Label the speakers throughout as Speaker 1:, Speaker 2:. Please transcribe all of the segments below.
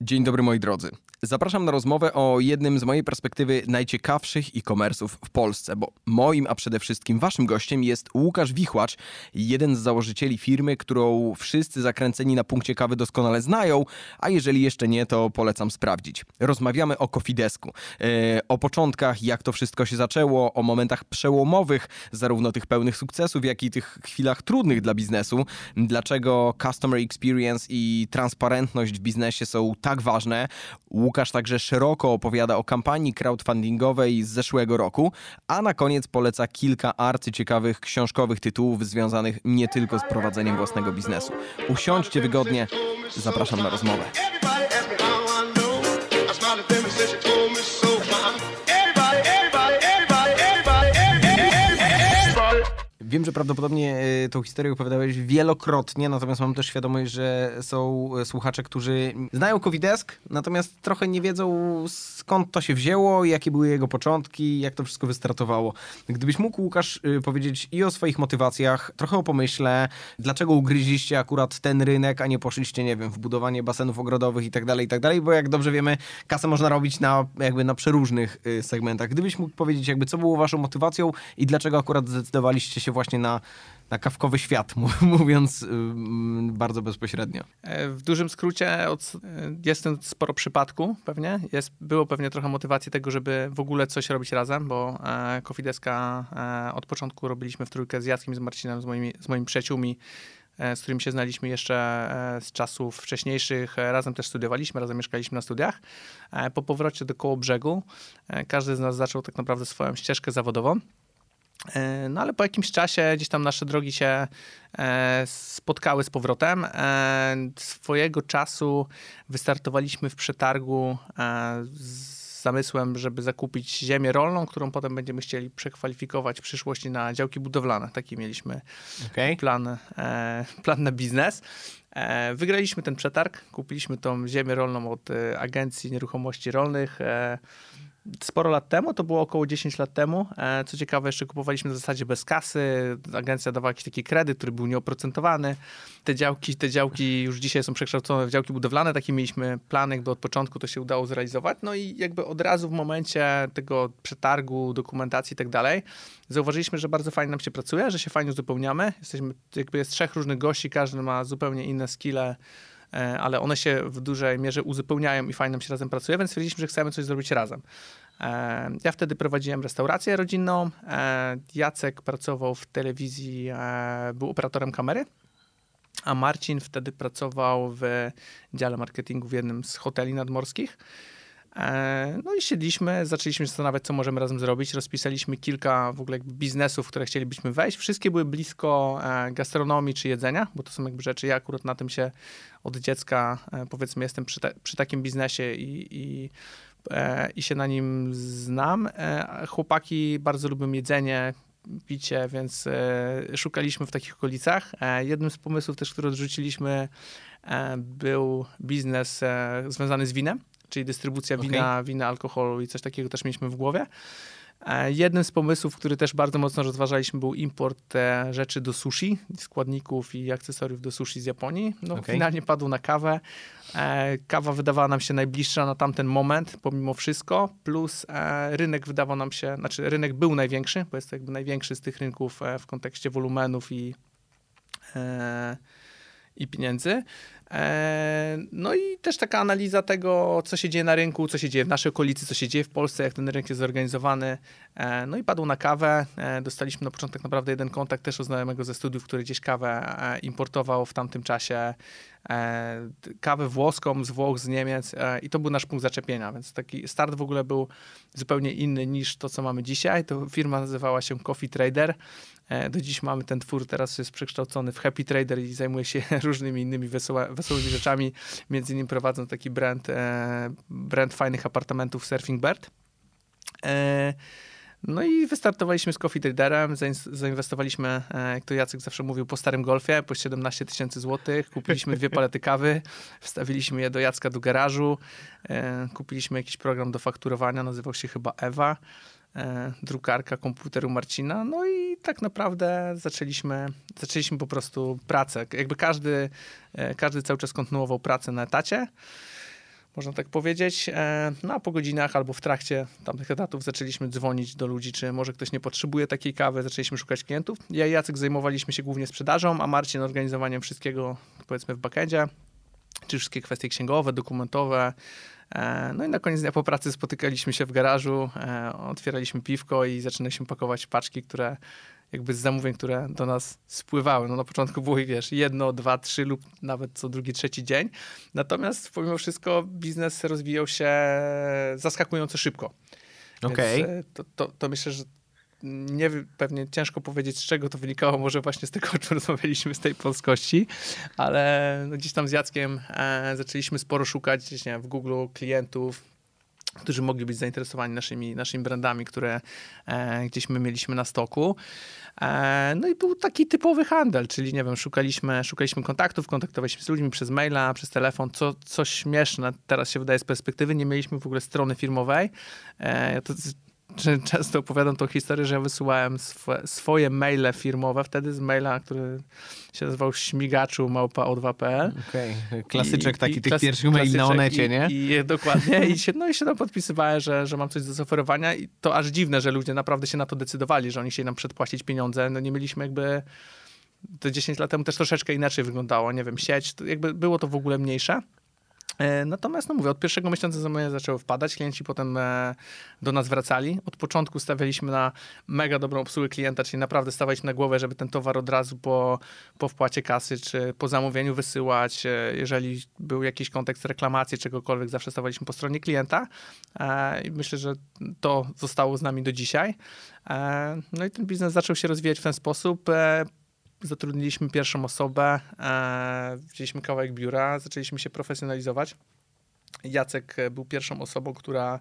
Speaker 1: Dzień dobry moi drodzy. Zapraszam na rozmowę o jednym z mojej perspektywy najciekawszych e-commerce'ów w Polsce, bo moim, a przede wszystkim waszym gościem jest Łukasz Wichłacz, jeden z założycieli firmy, którą wszyscy zakręceni na punkcie kawy doskonale znają, a jeżeli jeszcze nie, to polecam sprawdzić. Rozmawiamy o Kofidesku, e, o początkach, jak to wszystko się zaczęło, o momentach przełomowych, zarówno tych pełnych sukcesów, jak i tych chwilach trudnych dla biznesu, dlaczego customer experience i transparentność w biznesie są tak ważne. Łukasz także szeroko opowiada o kampanii crowdfundingowej z zeszłego roku, a na koniec poleca kilka arcyciekawych książkowych tytułów związanych nie tylko z prowadzeniem własnego biznesu. Usiądźcie wygodnie, zapraszam na rozmowę. Wiem, że prawdopodobnie e, tą historię opowiadałeś wielokrotnie, natomiast mam też świadomość, że są e, słuchacze, którzy znają Covidesk, natomiast trochę nie wiedzą skąd to się wzięło, jakie były jego początki, jak to wszystko wystartowało. Gdybyś mógł, Łukasz, e, powiedzieć i o swoich motywacjach, trochę o pomyśle, dlaczego ugryźliście akurat ten rynek, a nie poszliście, nie wiem, w budowanie basenów ogrodowych i tak dalej, i tak dalej, bo jak dobrze wiemy, kasę można robić na jakby na przeróżnych segmentach. Gdybyś mógł powiedzieć jakby, co było waszą motywacją i dlaczego akurat zdecydowaliście się właśnie na, na kawkowy świat, mówiąc bardzo bezpośrednio.
Speaker 2: E, w dużym skrócie od, e, jest sporo przypadku pewnie. Jest, było pewnie trochę motywacji tego, żeby w ogóle coś robić razem, bo e, Kofideska e, od początku robiliśmy w trójkę z Jackiem, z Marcinem, z moimi, z moimi przyjaciółmi, z którymi się znaliśmy jeszcze z czasów wcześniejszych. Razem też studiowaliśmy, razem mieszkaliśmy na studiach. Po powrocie do koło brzegu każdy z nas zaczął tak naprawdę swoją ścieżkę zawodową. E, no ale po jakimś czasie gdzieś tam nasze drogi się e, spotkały z powrotem. E, swojego czasu wystartowaliśmy w przetargu z zamysłem, żeby zakupić ziemię rolną, którą potem będziemy chcieli przekwalifikować w przyszłości na działki budowlane. Taki mieliśmy okay. plan, plan na biznes. Wygraliśmy ten przetarg, kupiliśmy tą ziemię rolną od Agencji Nieruchomości Rolnych sporo lat temu, to było około 10 lat temu. E, co ciekawe, jeszcze kupowaliśmy w zasadzie bez kasy. Agencja dawała jakiś taki kredyt, który był nieoprocentowany. Te działki, te działki już dzisiaj są przekształcone w działki budowlane. Taki mieliśmy plan, jakby od początku to się udało zrealizować. No i jakby od razu w momencie tego przetargu, dokumentacji i tak dalej, zauważyliśmy, że bardzo fajnie nam się pracuje, że się fajnie uzupełniamy. Jesteśmy, jakby jest trzech różnych gości, każdy ma zupełnie inne skille ale one się w dużej mierze uzupełniają i fajnie nam się razem pracuje, więc stwierdziliśmy, że chcemy coś zrobić razem. E, ja wtedy prowadziłem restaurację rodzinną. E, Jacek pracował w telewizji, był operatorem kamery, a Marcin wtedy pracował w dziale marketingu w jednym z hoteli nadmorskich. E, no i siedliśmy, zaczęliśmy się zastanawiać, co możemy razem zrobić. Rozpisaliśmy kilka w ogóle biznesów, w które chcielibyśmy wejść. Wszystkie były blisko e, gastronomii czy jedzenia, bo to są jakby rzeczy, ja akurat na tym się od dziecka, e, powiedzmy, jestem przy, przy takim biznesie i, i, i się na nim znam. Chłopaki bardzo lubią jedzenie, picie, więc szukaliśmy w takich okolicach. Jednym z pomysłów też, który odrzuciliśmy, był biznes związany z winem czyli dystrybucja okay. wina, wina, alkoholu i coś takiego też mieliśmy w głowie. E, jednym z pomysłów, który też bardzo mocno rozważaliśmy, był import e, rzeczy do sushi, składników i akcesoriów do sushi z Japonii. No, okay. Finalnie padł na kawę. E, kawa wydawała nam się najbliższa na tamten moment, pomimo wszystko, plus rynek wydawał nam się, znaczy rynek był największy, bo jest to jakby największy z tych rynków w kontekście wolumenów i, i pieniędzy. E, no i też taka analiza tego, co się dzieje na rynku, co się dzieje w naszej okolicy, co się dzieje w Polsce, jak ten rynek jest zorganizowany. E, no i padł na kawę. E, dostaliśmy na początek naprawdę jeden kontakt też od znajomego ze studiów, który gdzieś kawę importował w tamtym czasie. Kawę włoską z Włoch, z Niemiec i to był nasz punkt zaczepienia, więc taki start w ogóle był zupełnie inny niż to, co mamy dzisiaj. To firma nazywała się Coffee Trader. Do dziś mamy ten twór, teraz jest przekształcony w Happy Trader i zajmuje się różnymi innymi wesoła, wesołymi rzeczami. Między innymi prowadzą taki brand, e, brand fajnych apartamentów Surfing Bird. E, no i wystartowaliśmy z Coffee Traderem, zainwestowaliśmy, e, jak to Jacek zawsze mówił, po starym golfie, po 17 tysięcy złotych, kupiliśmy dwie palety kawy, wstawiliśmy je do Jacka do garażu, kupiliśmy jakiś program do fakturowania, nazywał się chyba Ewa, drukarka komputeru Marcina. No i tak naprawdę zaczęliśmy, zaczęliśmy po prostu pracę. Jakby każdy, e, każdy cały czas kontynuował pracę na etacie. można tak powiedzieć. E, no a po godzinach albo w trakcie tamtych etatów zaczęliśmy dzwonić do ludzi, czy może ktoś nie potrzebuje takiej kawy, zaczęliśmy szukać klientów. Ja i Jacek zajmowaliśmy się głównie sprzedażą, a Marcin organizowaniem wszystkiego, powiedzmy w backendzie, czy wszystkie kwestie księgowe, dokumentowe, E, no i na koniec dnia po pracy spotykaliśmy się w garażu, e, otwieraliśmy piwko i zaczynaliśmy pakować paczki, które jakby z zamówień, które do nas spływały. No na początku było wiesz, jedno, dwa, trzy lub nawet co drugi, trzeci dzień. Natomiast pomimo wszystko biznes rozwijał się zaskakująco szybko.
Speaker 1: Okay.
Speaker 2: E, to, to, to, myślę, że nie pewnie ciężko powiedzieć, z czego to wynikało, może właśnie z tego, o czym rozmawialiśmy, z tej polskości, ale no gdzieś tam z Jackiem e, zaczęliśmy sporo szukać gdzieś, nie, w Google klientów, którzy mogli być zainteresowani naszymi, naszymi brandami, które e, gdzieś my mieliśmy na stoku. E, no i był taki typowy handel, czyli nie wiem, szukaliśmy, szukaliśmy kontaktów, kontaktowaliśmy z ludźmi przez maila, przez telefon, co, co śmieszne, teraz się wydaje z perspektywy, nie mieliśmy w ogóle strony firmowej. E, to często opowiadam tą historię, że ja wysyłałem swe, swoje maile firmowe wtedy z maila, który się nazywał śmigaczu małpa o2.pl.
Speaker 1: Okej, okay. klasyczek I, taki i tych klasy, pierwszych maili na Onecie, nie?
Speaker 2: I, i dokładnie. I się, no i się tam podpisywałem, że, że mam coś do zaoferowania i to aż dziwne, że ludzie naprawdę się na to decydowali, że oni chcieli nam przedpłacić pieniądze. No nie mieliśmy jakby... To 10 lat temu też troszeczkę inaczej wyglądało, nie wiem, sieć, jakby było to w ogóle mniejsze. E, natomiast, no mówię, od pierwszego miesiąca zamówienia zaczęły wpadać, klienci potem e, do nas wracali. Od początku stawialiśmy na mega dobrą obsługę klienta, czyli naprawdę stawialiśmy na głowę, żeby ten towar od razu po, po wpłacie kasy, czy po zamówieniu wysyłać. E, jeżeli był jakiś kontekst reklamacji, czegokolwiek, zawsze stawaliśmy po stronie klienta. I myślę, że to zostało z nami do dzisiaj. No i ten biznes zaczął się rozwijać w ten sposób zatrudniliśmy pierwszą osobę, e, wzięliśmy kawałek biura, zaczęliśmy się profesjonalizować. Jacek był pierwszą osobą, która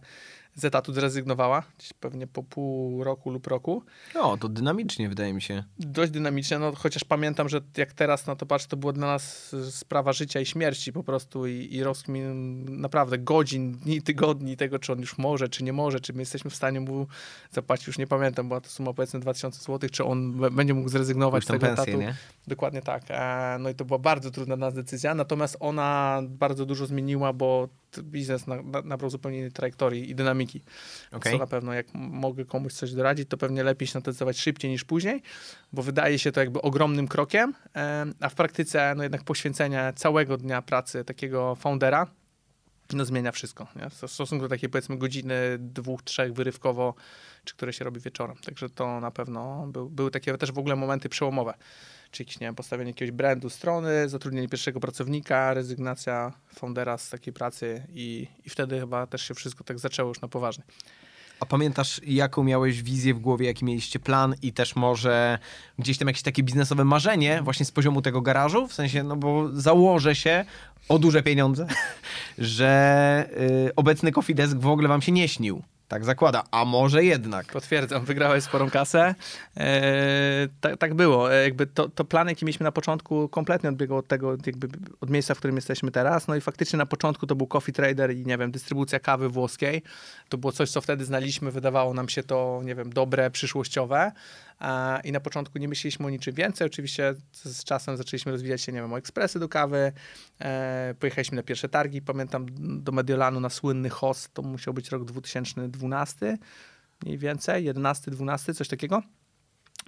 Speaker 2: z etatu zrezygnowała, gdzieś pewnie po pół roku lub roku.
Speaker 1: O, to dynamicznie wydaje mi się.
Speaker 2: Dość dynamicznie, no chociaż pamiętam, że jak teraz na to patrzę, to było dla nas sprawa życia i śmierci po prostu i, i rozkmin naprawdę godzin, dni, tygodni tego, czy on już może, czy nie może, czy my jesteśmy w stanie mu zapłacić, już nie pamiętam, była to suma powiedzmy 2000 zł, czy on będzie mógł zrezygnować z tego pensję, etatu. Nie? Dokładnie tak. E, no i to była bardzo trudna dla nas decyzja, natomiast ona bardzo dużo zmieniła, bo biznes nabrał zupełnie innej trajektorii i dynamiki. Okay. Co na pewno, jak mogę komuś coś doradzić, to pewnie lepiej się na to zdecydować szybciej niż później, bo wydaje się to jakby ogromnym krokiem, a w praktyce no jednak poświęcenie całego dnia pracy takiego foundera no zmienia wszystko. Nie? W stosunku do takiej powiedzmy godziny, dwóch, trzech wyrywkowo, czy które się robi wieczorem. Także to na pewno był, były takie też w ogóle momenty przełomowe czy jakieś, nie wiem, postawienie jakiegoś brandu strony, zatrudnienie pierwszego pracownika, rezygnacja foundera z takiej pracy i, i wtedy chyba też się wszystko tak zaczęło już na poważnie.
Speaker 1: A pamiętasz, jaką miałeś wizję w głowie, jaki mieliście plan i też może gdzieś tam jakieś takie biznesowe marzenie właśnie z poziomu tego garażu? W sensie, no bo założę się o duże pieniądze, że y, obecny Coffee Desk w ogóle wam się nie śnił. Tak zakłada, a może jednak.
Speaker 2: Potwierdzam, wygrałeś sporą kasę. Tak, tak było. E, jakby to, to plan, jaki mieliśmy na początku, kompletnie odbiegał od tego, jakby od miejsca, w którym jesteśmy teraz. No i faktycznie na początku to był coffee trader i nie wiem, dystrybucja kawy włoskiej. To było coś, co wtedy znaliśmy, wydawało nam się to, nie wiem, dobre, przyszłościowe. I na początku nie myśleliśmy o niczym więcej. Oczywiście z czasem zaczęliśmy rozwijać się, nie wiem, o ekspresy do kawy. E, pojechaliśmy na pierwsze targi. Pamiętam do Mediolanu na słynny host, to musiał być rok 2012 mniej więcej, 11, 12, coś takiego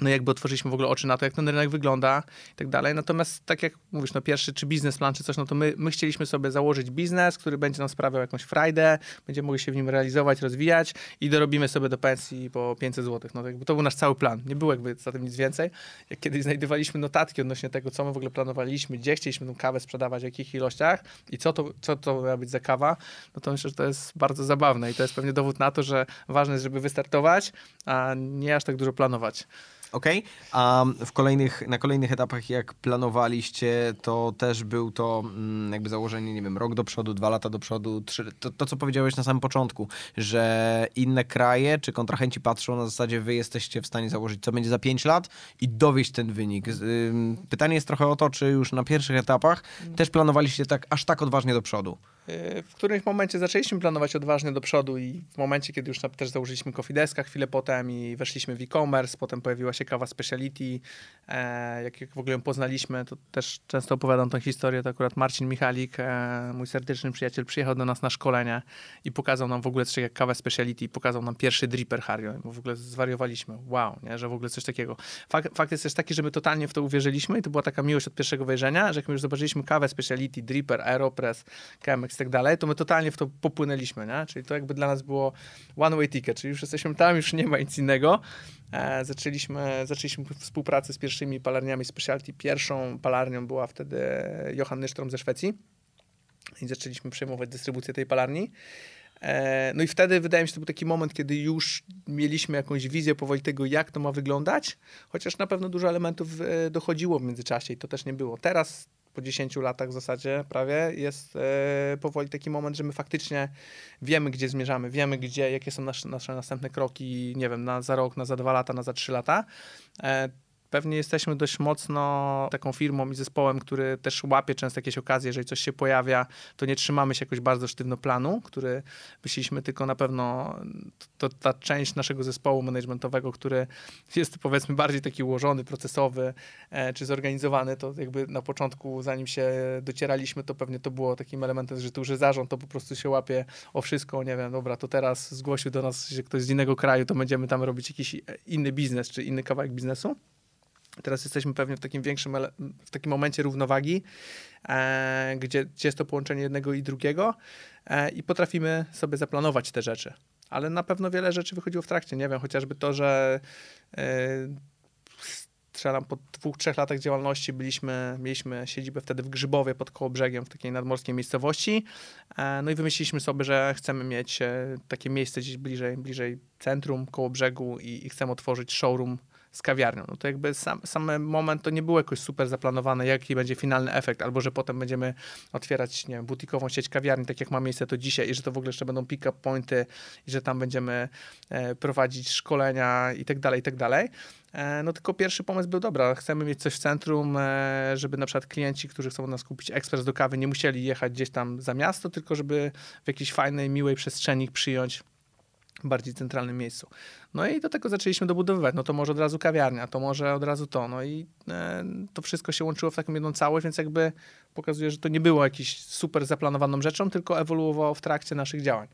Speaker 2: no jakby otworzyliśmy w ogóle oczy na to, jak ten rynek wygląda i tak dalej. Natomiast tak jak mówisz, no pierwszy czy biznesplan, czy coś, no to my, my chcieliśmy sobie założyć biznes, który będzie nam sprawiał jakąś frajdę, będziemy mogli się w nim realizować, rozwijać i dorobimy sobie do pensji po 500 zł. No to, jakby to był nasz cały plan. Nie było jakby za tym nic więcej. Jak kiedyś znajdowaliśmy notatki odnośnie tego, co my w ogóle planowaliśmy, gdzie chcieliśmy tą kawę sprzedawać, w jakich ilościach i co to, co to miała być za kawa, no to myślę, że to jest bardzo zabawne i to jest pewnie dowód na to, że ważne jest, żeby wystartować, a nie aż tak dużo planować.
Speaker 1: Okej, okay. a w kolejnych, na kolejnych etapach, jak planowaliście, to też był to mm, jakby założenie, nie wiem, rok do przodu, dwa lata do przodu, trzy, to, to co powiedziałeś na samym początku, że inne kraje czy kontrahenci patrzą na zasadzie, wy jesteście w stanie założyć, co będzie za pięć lat i dowieść ten wynik. Pytanie jest trochę o to, czy już na pierwszych etapach też planowaliście tak, aż tak odważnie do przodu.
Speaker 2: Y, w którymś momencie zaczęliśmy planować odważnie do przodu i w momencie, kiedy już też założyliśmy Cofideska chwilę potem i weszliśmy w e-commerce, potem pojawiła się kawa speciality, e, jak, w ogóle ją poznaliśmy, to też często opowiadam tę historię, to akurat Marcin Michalik, e, mój serdeczny przyjaciel, przyjechał do nas na szkolenie i pokazał nam w ogóle coś jak kawę speciality pokazał nam pierwszy dripper Hario. I w ogóle zwariowaliśmy. Wow, nie? że w ogóle coś takiego. Fakt, fakt jest też taki, że my totalnie w to uwierzyliśmy i to była taka miłość od pierwszego wejrzenia, że jak my już zobaczyliśmy kawę speciality, dripper, aeropress, i tak dalej, to my totalnie w to popłynęliśmy, nie? Czyli to jakby dla nas było one way ticket, czyli już jesteśmy tam, już nie ma nic innego. E, zaczęliśmy, zaczęliśmy współpracę z pierwszymi palarniami specialty. Pierwszą palarnią była wtedy Johann Nystrom ze Szwecji i zaczęliśmy przejmować dystrybucję tej palarni. E, no i wtedy wydaje mi się, to był taki moment, kiedy już mieliśmy jakąś wizję powoli tego, jak to ma wyglądać, chociaż na pewno dużo elementów e, dochodziło w międzyczasie i to też nie było. Teraz po 10 latach w zasadzie prawie jest e, powoli taki moment, że my faktycznie wiemy, gdzie zmierzamy, wiemy, gdzie, jakie są nasze, nasze następne kroki, nie wiem, na za rok, na za dwa lata, na za trzy lata. Pewnie jesteśmy dość mocno taką firmą i zespołem, który też łapie często jakieś okazje, jeżeli coś się pojawia, to nie trzymamy się jakoś bardzo sztywno planu, który myśleliśmy tylko na pewno, to, ta część naszego zespołu managementowego, który jest powiedzmy bardziej taki ułożony, procesowy e, czy zorganizowany, to jakby na początku, zanim się docieraliśmy, to pewnie to było takim elementem, że tu, zarząd to po prostu się łapie o wszystko, nie wiem, dobra, to teraz zgłosił do nas że ktoś z innego kraju, to będziemy tam robić jakiś inny biznes, czy inny kawałek biznesu. Teraz jesteśmy pewnie w takim większym, w takim momencie równowagi, e, gdzie, gdzie jest to połączenie jednego i drugiego e, i potrafimy sobie zaplanować te rzeczy. Ale na pewno wiele rzeczy wychodziło w trakcie. Nie wiem, chociażby to, że e, strzelam po dwóch, trzech latach działalności byliśmy, mieliśmy siedzibę wtedy w Grzybowie pod Kołobrzegiem, w takiej nadmorskiej miejscowości. E, no i wymyśliliśmy sobie, że chcemy mieć e, takie miejsce gdzieś bliżej, bliżej centrum, koło brzegu i, i chcemy otworzyć showroom z kawiarnią. No to jakby sam, sam moment to nie było jakoś super zaplanowane, jaki będzie finalny efekt, albo że potem będziemy otwierać, nie wiem, butikową sieć kawiarni, tak jak ma miejsce to dzisiaj i że to w ogóle jeszcze będą pick-up pointy i że tam będziemy e, prowadzić szkolenia i tak dalej, i tak dalej. E, no tylko pierwszy pomysł był, dobra, chcemy mieć coś w centrum, e, żeby na przykład klienci, którzy chcą od nas kupić ekspres do kawy, nie musieli jechać gdzieś tam za miasto, tylko żeby w jakiejś fajnej, miłej przestrzeni przyjąć bardziej centralnym miejscu. No i do tego zaczęliśmy dobudowywać. No to może od razu kawiarnia, to może od razu to. No i e, to wszystko się łączyło w taką jedną całość, więc jakby pokazuje, że to nie było jakąś super zaplanowaną rzeczą, tylko ewoluowało w trakcie naszych działań.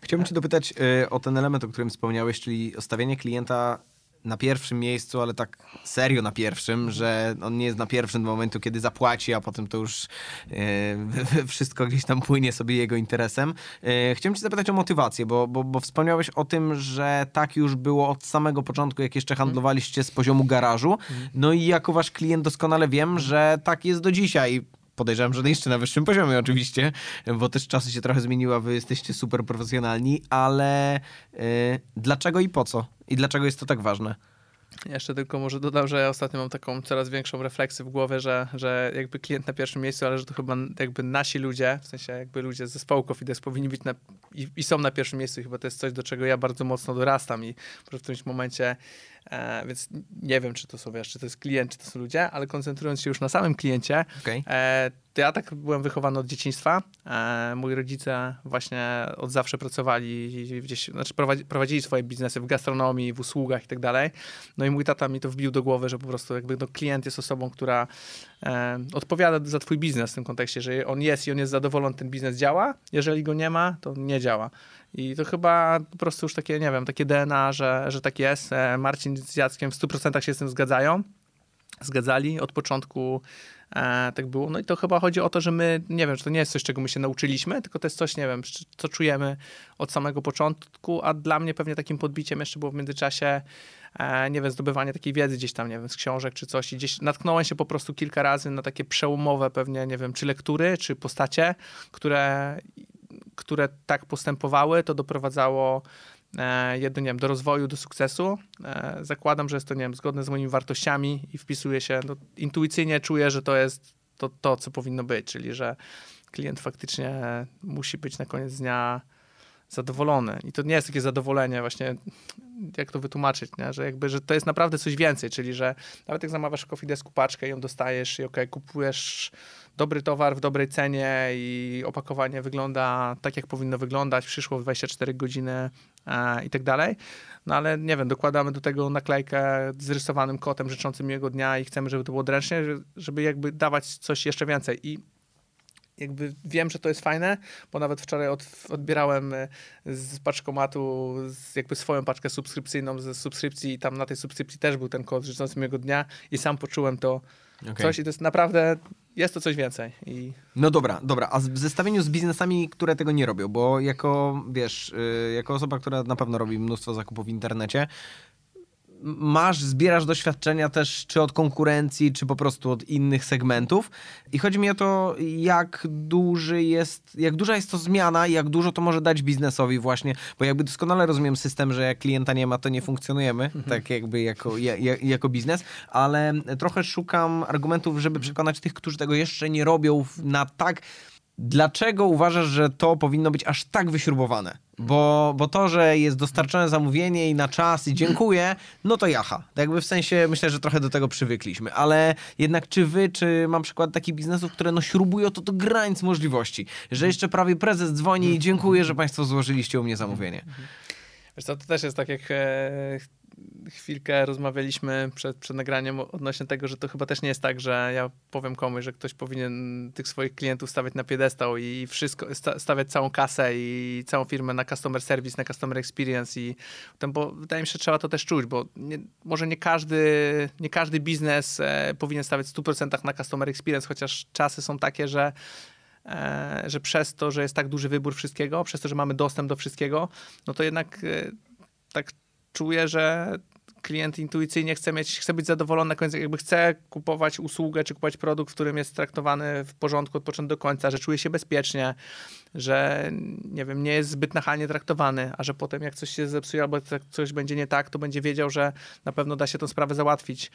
Speaker 1: Chciałbym cię dopytać y, o ten element, o którym wspomniałeś, czyli stawianie klienta na pierwszym miejscu, ale tak serio na pierwszym, że on nie jest na pierwszym do momentu, kiedy zapłaci, a potem to już e, wszystko gdzieś tam płynie sobie jego interesem. E, chciałem cię zapytać o motywację, bo, bo, bo wspomniałeś o tym, że tak już było od samego początku, jak jeszcze handlowaliście z poziomu garażu. No i jako wasz klient doskonale wiem, że tak jest do dzisiaj podejrzewam, że jeszcze na wyższym poziomie oczywiście, bo też czasy się trochę zmieniły, a wy jesteście super profesjonalni, ale yy, dlaczego i po co? I dlaczego jest to tak ważne?
Speaker 2: Jeszcze tylko może dodam, że ja ostatnio mam taką coraz większą refleksję w głowie, że, że jakby klient na pierwszym miejscu, ale że to chyba jakby nasi ludzie, w sensie jakby ludzie z zespołu Cofides powinni być na, i, i, są na pierwszym miejscu. Chyba to jest coś, do czego ja bardzo mocno dorastam i w którymś momencie E, więc nie wiem, czy to są, wiesz, czy to jest klient, czy to są ludzie, ale koncentrując się już na samym kliencie, okay. e, to ja tak byłem wychowany od dzieciństwa. E, moi rodzice właśnie od zawsze pracowali gdzieś, znaczy prowadzi, prowadzili swoje biznesy w gastronomii, w usługach i tak dalej. No i mój tata mi to wbił do głowy, że po prostu jakby no, klient jest osobą, która odpowiada za twój biznes w tym kontekście, że on jest i on jest zadowolony, ten biznes działa. Jeżeli go nie ma, to nie działa. I to chyba po prostu już takie, nie wiem, takie DNA, że, że tak jest. E, Marcin z Jackiem w 100% się z tym zgadzają. Zgadzali od początku. E, tak było. No i to chyba chodzi o to, że my, nie wiem, że to nie jest coś, czego my się nauczyliśmy, tylko to jest coś, nie wiem, co czujemy od samego początku, a dla mnie pewnie takim podbiciem jeszcze było w międzyczasie, e, nie wiem, zdobywanie takiej wiedzy gdzieś tam, nie wiem, z książek czy coś i gdzieś natknąłem się po prostu kilka razy na takie przełomowe pewnie, nie wiem, czy lektury, czy postacie, które które tak postępowały, to doprowadzało e, nie wiem, do rozwoju, do sukcesu. E, zakładam, że jest to, nie wiem, zgodne z moimi wartościami i wpisuje się, no, intuicyjnie czuję, że to jest to, to, co powinno być, czyli że klient faktycznie musi być na koniec dnia zadowolony. I to nie jest takie zadowolenie właśnie jak to wytłumaczyć, nie? że jakby, że to jest naprawdę coś więcej, czyli że nawet jak zamawiasz w Coffee Desku paczkę i ją dostajesz i okej, okay, kupujesz dobry towar w dobrej cenie i opakowanie wygląda tak, jak powinno wyglądać, przyszło w 24 godziny e, i tak dalej, no ale nie wiem, dokładamy do tego naklejkę z rysowanym kotem życzącym miłego dnia i chcemy, żeby to było dręcznie, żeby jakby dawać coś jeszcze więcej i jakby wiem, że to jest fajne, bo nawet wczoraj od, odbierałem e, z paczkomatu z jakby swoją paczkę subskrypcyjną ze subskrypcji i tam na tej subskrypcji też był ten kod życzący miłego dnia i sam poczułem to okay. coś i to jest naprawdę, jest to coś więcej. I...
Speaker 1: No dobra, dobra, a w zestawieniu z biznesami, które tego nie robią, bo jako, wiesz, y, jako osoba, która na pewno robi mnóstwo zakupów w internecie, masz, zbierasz doświadczenia też czy od konkurencji, czy po prostu od innych segmentów. I chodzi mi o to, jak duży jest, jak duża jest to zmiana i jak dużo to może dać biznesowi właśnie, bo jakby doskonale rozumiem system, że jak klienta nie ma, to nie funkcjonujemy, mhm. tak jakby jako, ja, jako biznes, ale trochę szukam argumentów, żeby przekonać tych, którzy tego jeszcze nie robią na tak Dlaczego uważasz, że to powinno być aż tak wyśrubowane? Bo, bo to, że jest dostarczone zamówienie i na czas i dziękuję, no to jaha. Tak jakby w sensie myślę, że trochę do tego przywykliśmy. Ale jednak czy wy, czy mam przykład takich biznesów, które no śrubują to do granic możliwości, że jeszcze prawie prezes dzwoni i dziękuję, że państwo złożyliście u mnie zamówienie.
Speaker 2: Co, to też jest tak jak e, chwilkę rozmawialiśmy przed, przed nagraniem odnośnie tego, że to chyba też nie jest tak, że ja powiem komuś, że ktoś powinien tych swoich klientów stawiać na piedestał i wszystko, stawiać całą kasę i całą firmę na customer service, na customer experience i ten, bo wydaje mi się, że trzeba to też czuć, bo nie, może nie każdy, nie każdy biznes e, powinien stawiać w 100% na customer experience, chociaż czasy są takie, że że przez to, że jest tak duży wybór wszystkiego, przez to, że mamy dostęp do wszystkiego, no to jednak e, tak czuję, że klient intuicyjnie chce mieć, chce być zadowolony na końcu, jakby chce kupować usługę czy kupować produkt, w którym jest traktowany w porządku od początku do końca, że czuje się bezpiecznie, że nie wiem, nie jest zbyt nachalnie traktowany, a że potem jak coś się zepsuje albo coś będzie nie tak, to będzie wiedział, że na pewno da się tę sprawę załatwić.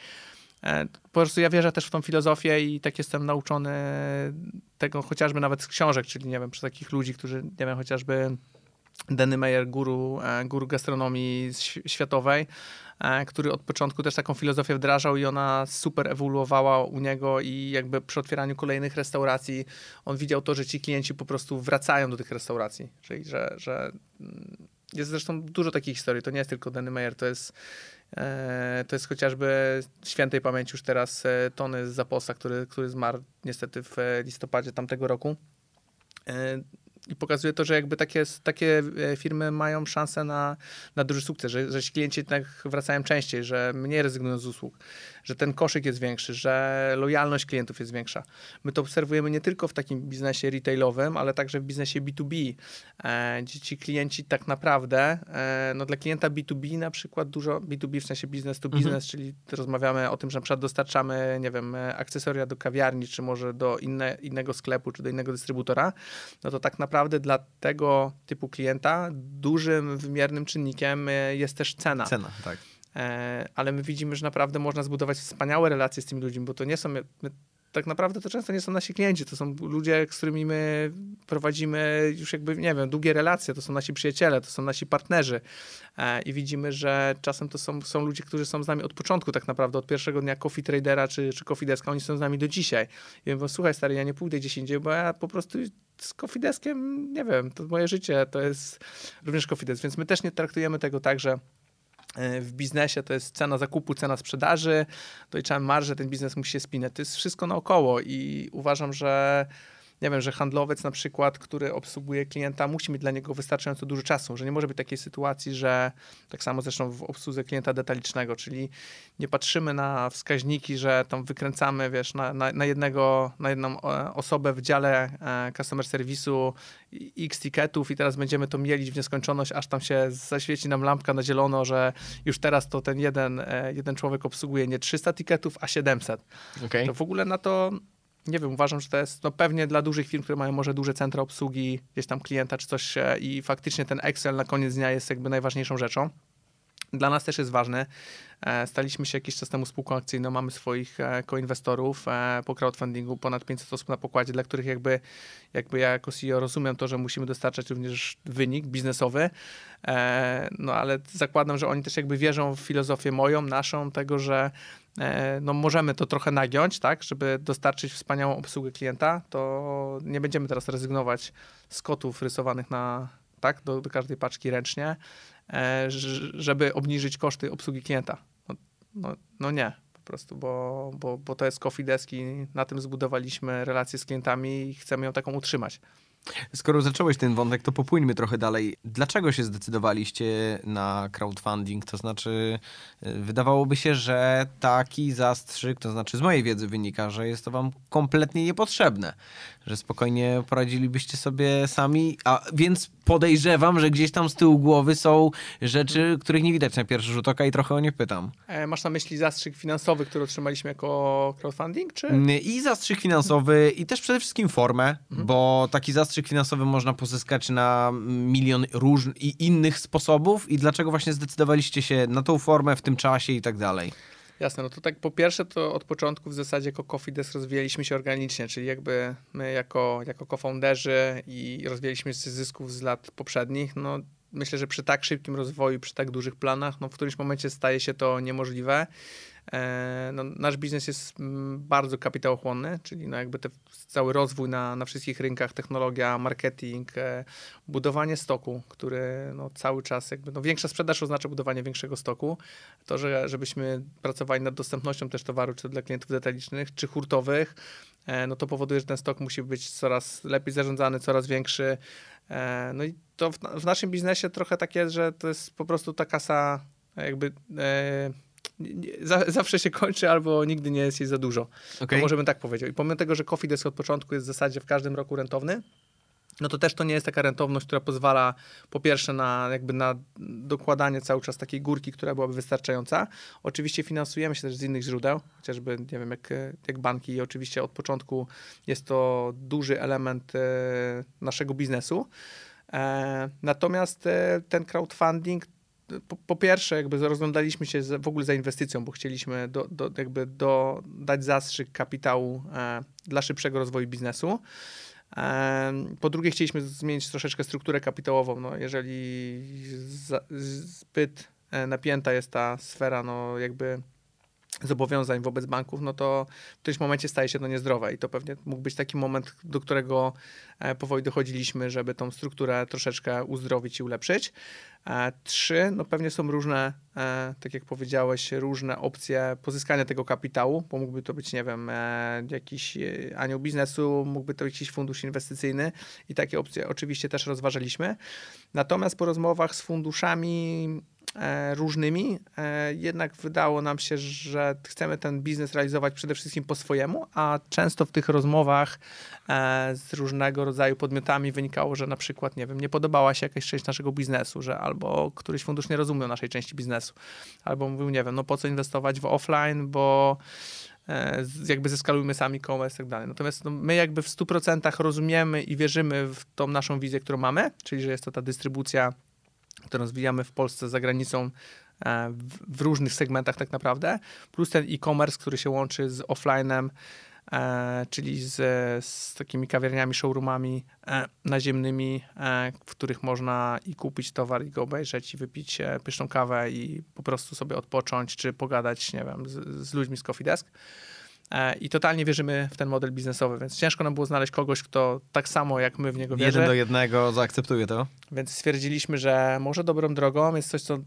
Speaker 2: E, po prostu ja wierzę też w tą filozofię i tak jestem nauczony tego chociażby nawet z książek, czyli nie wiem, przez takich ludzi, którzy, nie wiem, chociażby Danny Meyer, guru, e, guru gastronomii światowej, e, który od początku też taką filozofię wdrażał i ona super ewoluowała u niego i jakby przy otwieraniu kolejnych restauracji on widział to, że ci klienci po prostu wracają do tych restauracji. Czyli, że, że mm, jest zresztą dużo takich historii. To nie jest tylko Danny Meyer, to jest to jest chociażby świętej pamięci już teraz Tony z Zaposa, który, który zmarł niestety w listopadzie tamtego roku. I pokazuje to, że jakby takie, takie e, firmy mają szansę na, na duży sukces, że, że klienci jednak wracają częściej, że mniej rezygnują z usług, że ten koszyk jest większy, że lojalność klientów jest większa. My to obserwujemy nie tylko w takim biznesie retailowym, ale także w biznesie B2B, e, gdzie ci klienci tak naprawdę, e, no dla klienta B2B na przykład dużo, B2B w sensie business to business, mhm. czyli rozmawiamy o tym, że na przykład dostarczamy, nie wiem, akcesoria do kawiarni, czy może do inne, innego sklepu, czy do innego dystrybutora, no to tak naprawdę dla tego typu klienta dużym, wymiernym czynnikiem e, jest też cena.
Speaker 1: Cena, tak.
Speaker 2: E, ale my widzimy, że naprawdę można zbudować wspaniałe relacje z tymi ludźmi, bo to nie są. My tak naprawdę to często nie są nasi klienci, to są ludzie, z którymi my prowadzimy już jakby, nie wiem, długie relacje, to są nasi przyjaciele, to są nasi partnerzy e, i widzimy, że czasem to są, są ludzie, którzy są z nami od początku tak naprawdę, od pierwszego dnia Coffee Tradera czy, czy Coffee Deska, oni są z nami do dzisiaj. I mówią, słuchaj stary, ja nie pójdę gdzieś indziej, bo ja po prostu z Coffee Deskiem, nie wiem, to moje życie, to jest również Coffee Desk, więc my też nie traktujemy tego tak, że w biznesie to jest cena zakupu, cena sprzedaży, doliczamy marżę, ten biznes musi się spinać. To jest wszystko naokoło i uważam, że nie wiem, że handlowiec na przykład, który obsługuje klienta, musi mieć dla niego wystarczająco dużo czasu, że nie może być takiej sytuacji, że tak samo zresztą w obsłudze klienta detalicznego, czyli nie patrzymy na wskaźniki, że tam wykręcamy, wiesz, na, na, na jednego, na jedną e, osobę w dziale e, customer serwisu x ticketów i teraz będziemy to mielić w nieskończoność, aż tam się zaświeci nam lampka na zielono, że już teraz to ten jeden, e, jeden człowiek obsługuje nie 300 ticketów, a 700. Okay. To w ogóle na to nie wiem, uważam, że to jest no pewnie dla dużych firm, które mają może duże centra obsługi, gdzieś tam klienta czy coś i faktycznie ten Excel na koniec dnia jest jakby najważniejszą rzeczą. Dla nas też jest ważny. E, staliśmy się jakiś czas temu spółką akcyjną, mamy swoich e, koinwestorów e, po crowdfundingu, ponad 500 osób na pokładzie, dla których jakby, jakby ja jako CEO rozumiem to, że musimy dostarczać również wynik biznesowy, no ale zakładam, że oni też jakby wierzą w filozofię moją, naszą, tego, że no możemy to trochę nagiąć, tak, żeby dostarczyć wspaniałą obsługę klienta, to nie będziemy teraz rezygnować z kotów rysowanych na, tak, do, do każdej paczki ręcznie, żeby obniżyć koszty obsługi klienta. No, no nie, po prostu, bo, bo, bo to jest Coffee Desk i na tym zbudowaliśmy relacje z klientami i chcemy ją taką utrzymać.
Speaker 1: Skoro zacząłeś ten wątek, to popójmy trochę dalej. Dlaczego się zdecydowaliście na crowdfunding? To znaczy, y, wydawałoby się, że taki zastrzyk, to znaczy z mojej wiedzy wynika, że jest to wam kompletnie niepotrzebne, że spokojnie poradzilibyście sobie sami, a więc podejrzewam, że gdzieś tam z tyłu głowy są rzeczy, których nie widać na pierwszy rzut oka i trochę o nie pytam.
Speaker 2: E, masz na myśli zastrzyk finansowy, który otrzymaliśmy jako crowdfunding, czy?
Speaker 1: I zastrzyk finansowy i też przede wszystkim formę, mhm. bo taki zastrzyk zastrzyk finansowy można pozyskać na milion różnych i innych sposobów i dlaczego właśnie zdecydowaliście się na tą formę w tym czasie i tak dalej?
Speaker 2: Jasne, no to tak po pierwsze to od początku w zasadzie jako Coffee Desk rozwijaliśmy się organicznie, czyli jakby my jako, jako co-founderzy i rozwijaliśmy się z zysków z lat poprzednich, no myślę, że przy tak szybkim rozwoju, przy tak dużych planach, no w którymś momencie staje się to niemożliwe. E, no, nasz biznes jest mm, bardzo kapitałochłonny, czyli no jakby te, cały rozwój na, na wszystkich rynkach, technologia, marketing, e, budowanie stoku, który no, cały czas jakby, no, większa sprzedaż oznacza budowanie większego stoku. To, że, żebyśmy pracowali nad dostępnością też towaru, czy to dla klientów detalicznych, czy hurtowych, e, no to powoduje, że ten stok musi być coraz lepiej zarządzany, coraz większy. No i to w, w naszym biznesie trochę tak jest, że to jest po prostu ta kasa jakby zawsze się kończy albo nigdy nie jest jej za dużo. Okay. To możemy tak powiedzieć. I pomimo tego, że Coffee Desk od początku jest w zasadzie w każdym roku rentowny, no to też to nie jest taka rentowność, która pozwala po pierwsze na jakby na dokładanie cały czas takiej górki, która byłaby wystarczająca. Oczywiście finansujemy się też z innych źródeł, chociażby nie wiem, jak, jak banki i oczywiście od początku jest to duży element e, naszego biznesu. E, natomiast e, ten crowdfunding po, po, pierwsze, jakby rozglądaliśmy się w ogóle za inwestycją, bo chcieliśmy do, do, jakby do, dać zastrzyk kapitału e, dla szybszego rozwoju biznesu. E, po drugie, chcieliśmy zmienić troszeczkę strukturę kapitałową. No, jeżeli za, zbyt e, napięta jest ta sfera, no jakby zobowiązań wobec banków, no to w którymś momencie staje się to niezdrowe i to pewnie mógł być taki moment, do którego e, powoli dochodziliśmy, żeby tą strukturę troszeczkę uzdrowić i ulepszyć. E, trzy, no pewnie są różne, e, tak jak powiedziałeś, różne opcje pozyskania tego kapitału, bo mógłby to być, nie wiem, jakiś anioł biznesu, mógłby to być jakiś fundusz inwestycyjny i takie opcje oczywiście też rozważaliśmy. Natomiast po rozmowach z funduszami różnymi, e, jednak wydało nam się, że chcemy ten biznes realizować przede wszystkim po swojemu, a często w tych rozmowach e, z różnego rodzaju podmiotami wynikało, że na przykład, nie wiem, nie podobała się jakaś część naszego biznesu, że albo któryś fundusz nie rozumiał naszej części biznesu, albo mówił, nie wiem, no po co inwestować w offline, bo jakby zeskalujmy sami e-commerce i tak dalej. Natomiast no, my jakby w 100% rozumiemy i wierzymy w tą naszą wizję, którą mamy, czyli że jest to ta dystrybucja które rozwijamy w Polsce, za granicą, e, w, różnych segmentach tak naprawdę, plus ten e-commerce, który się łączy z offline'em, e, czyli z, z takimi kawiarniami, showroomami e, naziemnymi, w których można i kupić towar, i go obejrzeć, i wypić pyszną kawę, i po prostu sobie odpocząć, czy pogadać, nie wiem, z, z ludźmi z Coffee Desk. E, i totalnie wierzymy w ten model biznesowy, więc ciężko nam było znaleźć kogoś, kto tak samo jak my w niego wierzy.
Speaker 1: Jeden do jednego zaakceptuje to.
Speaker 2: Więc stwierdziliśmy, że może dobrą drogą jest coś, co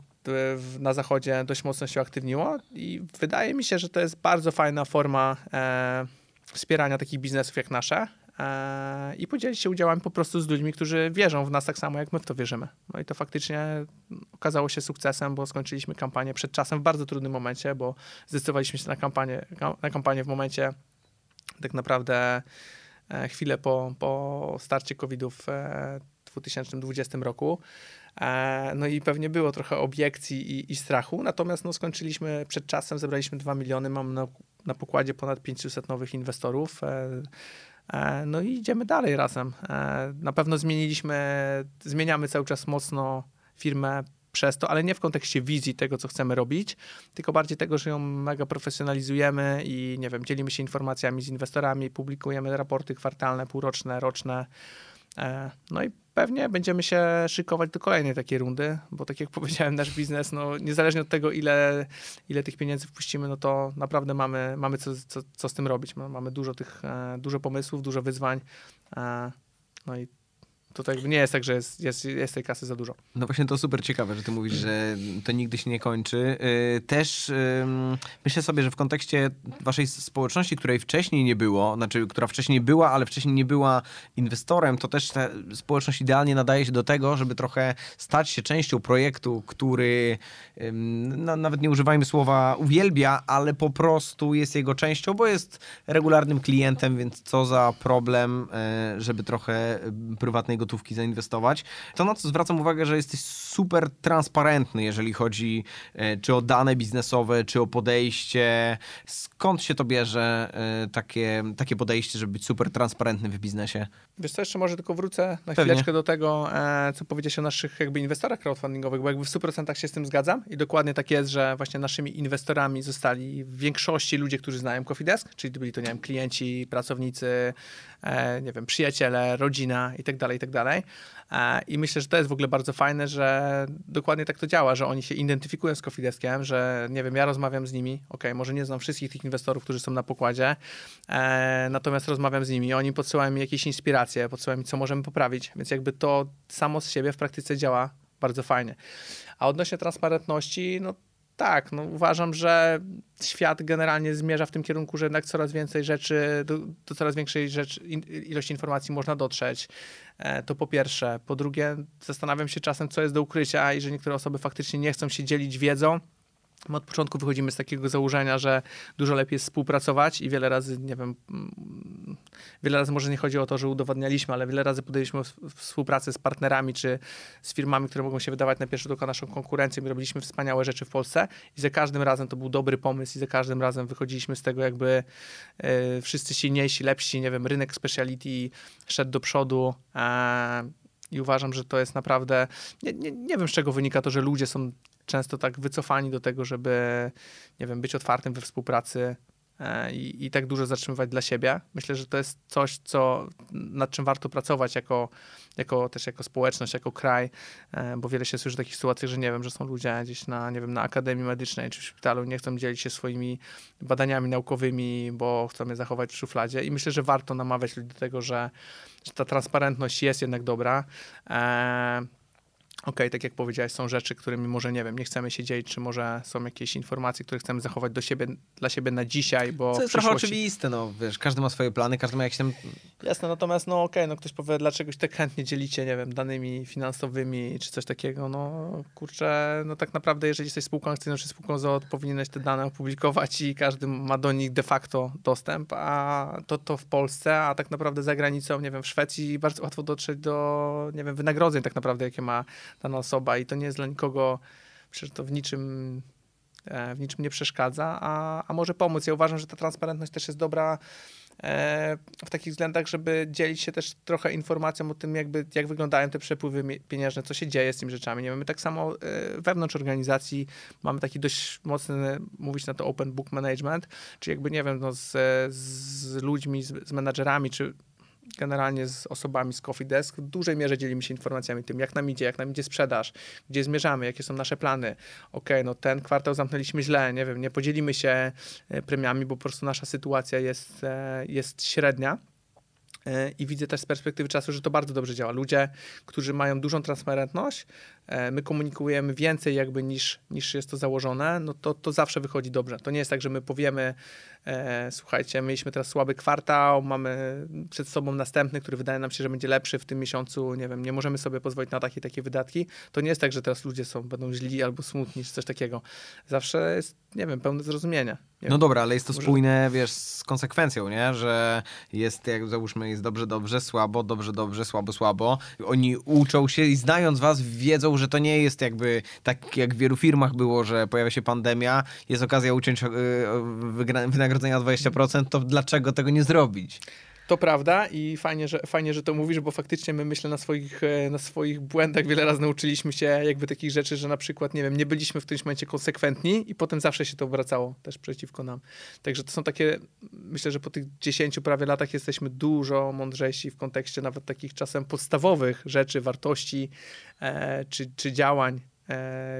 Speaker 2: na zachodzie dość mocno się aktywniło i wydaje mi się, że to jest bardzo fajna forma e, wspierania takich biznesów jak nasze. E, i podzielić się udziałami po prostu z ludźmi, którzy wierzą w nas tak samo, jak my w to wierzymy. No i to faktycznie okazało się sukcesem, bo skończyliśmy kampanię przed czasem w bardzo trudnym momencie, bo zdecydowaliśmy się na kampanię, na kampanię w momencie tak naprawdę e, chwilę po, po starcie COVID-u w 2020 roku. E, no i pewnie było trochę obiekcji i, i, strachu, natomiast no, skończyliśmy przed czasem, zebraliśmy 2 miliony, mam na, na pokładzie ponad 500 nowych inwestorów. E, no i idziemy dalej razem. E, na pewno zmieniliśmy, zmieniamy cały czas mocno firmę przez to, ale nie w kontekście wizji tego, co chcemy robić, tylko bardziej tego, że ją mega profesjonalizujemy i nie wiem, dzielimy się informacjami z inwestorami, publikujemy raporty kwartalne, półroczne, roczne. E, no i pewnie będziemy się szykować do kolejnej takiej rundy, bo tak jak powiedziałem, nasz biznes, no niezależnie od tego, ile, ile tych pieniędzy wpuścimy, no to naprawdę mamy, mamy co, co, co z tym robić. Mamy dużo tych, e, dużo pomysłów, dużo wyzwań. No i Tutaj nie jest tak, że jest, jest, jest tej kasy za dużo.
Speaker 1: No właśnie to super ciekawe, że ty mówisz, że to nigdy się nie kończy. Y, też myślę sobie, że w kontekście waszej społeczności, której wcześniej nie było, znaczy, która wcześniej była, ale wcześniej nie była inwestorem, to też ta społeczność idealnie nadaje się do tego, żeby trochę stać się częścią projektu, który no, nawet nie używajmy słowa uwielbia, ale po prostu jest jego częścią, bo jest regularnym klientem, więc co za problem, e, żeby trochę prywatnego gotówki zainwestować. To na co zwracam uwagę, że jesteś super transparentny, jeżeli chodzi e, czy o dane biznesowe, czy o podejście. Skąd się to bierze e, takie, takie podejście, żeby być super transparentny w biznesie?
Speaker 2: Wiesz co, jeszcze może tylko wrócę na Pewnie. chwileczkę do tego, e, co powiedziałeś o naszych jakby inwestorach crowdfundingowych, bo jakby w 100% się z tym zgadzam i dokładnie tak jest, że właśnie naszymi inwestorami zostali w większości ludzie, którzy znają Coffee Desk, czyli byli to, nie wiem, klienci, pracownicy, nie wiem, przyjaciele, rodzina i tak dalej, i tak. E, I myślę, że to jest w ogóle bardzo fajne, że dokładnie tak to działa, że oni się identyfikują z Kofideskiem, że nie wiem, ja rozmawiam z nimi, ok, może nie znam wszystkich tych inwestorów, którzy są na pokładzie, e, natomiast rozmawiam z nimi, oni podsyłają mi jakieś inspiracje, podsyłają mi, co możemy poprawić, więc jakby to samo z siebie w praktyce działa bardzo fajnie. A odnośnie transparentności, no tak, no uważam, że świat generalnie zmierza w tym kierunku, że jednak coraz więcej rzeczy, do, do coraz większej rzeczy, ilości informacji można dotrzeć. E, to po pierwsze. Po drugie, zastanawiam się czasem, co jest do ukrycia i że niektóre osoby faktycznie nie chcą się dzielić wiedzą My od początku wychodzimy z takiego założenia, że dużo lepiej jest współpracować i wiele razy, nie wiem, mm, wiele razy może nie chodzi o to, że udowadnialiśmy, ale wiele razy podjęliśmy współpracę z partnerami czy z firmami, które mogą się wydawać na pierwszy rzut oka naszą konkurencją i robiliśmy wspaniałe rzeczy w Polsce i za każdym razem to był dobry pomysł i za każdym razem wychodziliśmy z tego jakby e, wszyscy silniejsi, lepsi, nie wiem, rynek speciality szedł do przodu. E, i uważam, że to jest naprawdę. Nie, nie, nie wiem, z czego wynika to, że ludzie są często tak wycofani do tego, żeby, nie wiem, być otwartym we współpracy e, i, i tak dużo zatrzymywać dla siebie. Myślę, że to jest coś, co, nad czym warto pracować jako, jako też jako społeczność, jako kraj, e, bo wiele się słyszy takich sytuacji, że nie wiem, że są ludzie gdzieś na, nie wiem, na Akademii Medycznej czy w szpitalu nie chcą dzielić się swoimi badaniami naukowymi, bo chcą je zachować w szufladzie i myślę, że warto namawiać ludzi do tego, że, że ta transparentność jest jednak dobra. E, okej, okay, tak jak powiedziałeś, są rzeczy, którymi może, nie wiem, nie chcemy się dzielić, czy może są jakieś informacje, które chcemy zachować do siebie, dla siebie na dzisiaj, bo
Speaker 1: Co jest
Speaker 2: trochę
Speaker 1: oczywiste, no, wiesz, każdy ma swoje plany, każdy ma jakieś tam...
Speaker 2: Jasne, natomiast, no okej, okay, no ktoś powie, dlaczego się tak chętnie dzielicie, nie wiem, danymi finansowymi, czy coś takiego, no kurczę, no tak naprawdę, jeżeli jesteś spółką akcyjną, czy spółką ZOO, powinieneś te dane opublikować i każdy ma do nich de facto dostęp, a to, to w Polsce, a tak naprawdę za granicą, nie wiem, w Szwecji bardzo łatwo dotrzeć do, nie wiem, wynagrodzeń tak naprawdę, jakie ma dana osoba i to nie jest dla nikogo, przecież to w niczym, e, w niczym nie przeszkadza, a, a może pomóc. Ja uważam, że ta transparentność też jest dobra e, w takich względach, żeby dzielić się też trochę informacją o tym, jakby, jak wyglądają te przepływy pieniężne, co się dzieje z tymi rzeczami. Nie my tak samo e, wewnątrz organizacji mamy taki dość mocny, mówić na to open book management, czyli jakby, nie wiem, no z, z ludźmi, z, z menadżerami, czy generalnie z osobami z Coffee Desk w dużej mierze dzielimy się informacjami tym, jak nam idzie, jak nam idzie sprzedaż, gdzie zmierzamy, jakie są nasze plany. Ok, no ten kwartał zamknęliśmy źle, nie wiem, nie podzielimy się e, premiami, bo po prostu nasza sytuacja jest, e, jest średnia. E, I widzę też z perspektywy czasu, że to bardzo dobrze działa. Ludzie, którzy mają dużą transparentność, my komunikujemy więcej jakby niż, niż jest to założone, no to, to zawsze wychodzi dobrze. To nie jest tak, że my powiemy, E, słuchajcie, mieliśmy teraz słaby kwartał, mamy przed sobą następny, który wydaje nam się, że będzie lepszy w tym miesiącu, nie wiem, nie możemy sobie pozwolić na takie takie wydatki. To nie jest tak, że teraz ludzie są, będą źli albo smutni, czy coś takiego. Zawsze jest, nie wiem, pełne zrozumienia.
Speaker 1: Nie no wiem, dobra, ale jest to może... spójne, wiesz, z konsekwencją, nie? Że jest, jak załóżmy, jest dobrze, dobrze, słabo, dobrze, dobrze, słabo, słabo. Oni uczą się i znając was, wiedzą, że to nie jest jakby tak, jak w wielu firmach było, że pojawia się pandemia, jest okazja uciąć yy, wynagrodzenia 20%, to dlaczego tego nie zrobić?
Speaker 2: To prawda i fajnie że, fajnie, że to mówisz, bo faktycznie my myślę na swoich, e, na swoich błędach wiele razy nauczyliśmy się jakby takich rzeczy, że na przykład, nie wiem, nie byliśmy w którymś momencie konsekwentni i potem zawsze się to obracało też przeciwko nam. Także to są takie, myślę, że po tych 10 prawie latach jesteśmy dużo mądrzejsi w kontekście nawet takich czasem podstawowych rzeczy, wartości e, czy, czy działań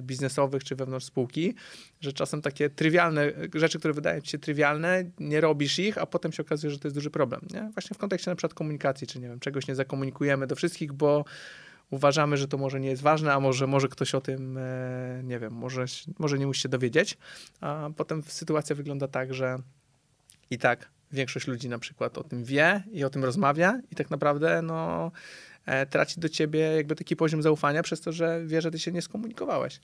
Speaker 2: biznesowych czy wewnątrz spółki, że czasem takie trywialne rzeczy, które wydają ci się trywialne, nie robisz ich, a potem się okazuje, że to jest duży problem. Nie? Właśnie w kontekście na przykład komunikacji, czy nie wiem, czegoś nie zakomunikujemy do wszystkich, bo uważamy, że to może nie jest ważne, a może, może ktoś o tym, e, nie wiem, może, może nie musi się dowiedzieć, a potem sytuacja wygląda tak, że i tak większość ludzi na przykład o tym wie i o tym rozmawia i tak naprawdę no, e, traci do ciebie jakby taki poziom zaufania przez to, że wie, że ty się nie skomunikowałeś.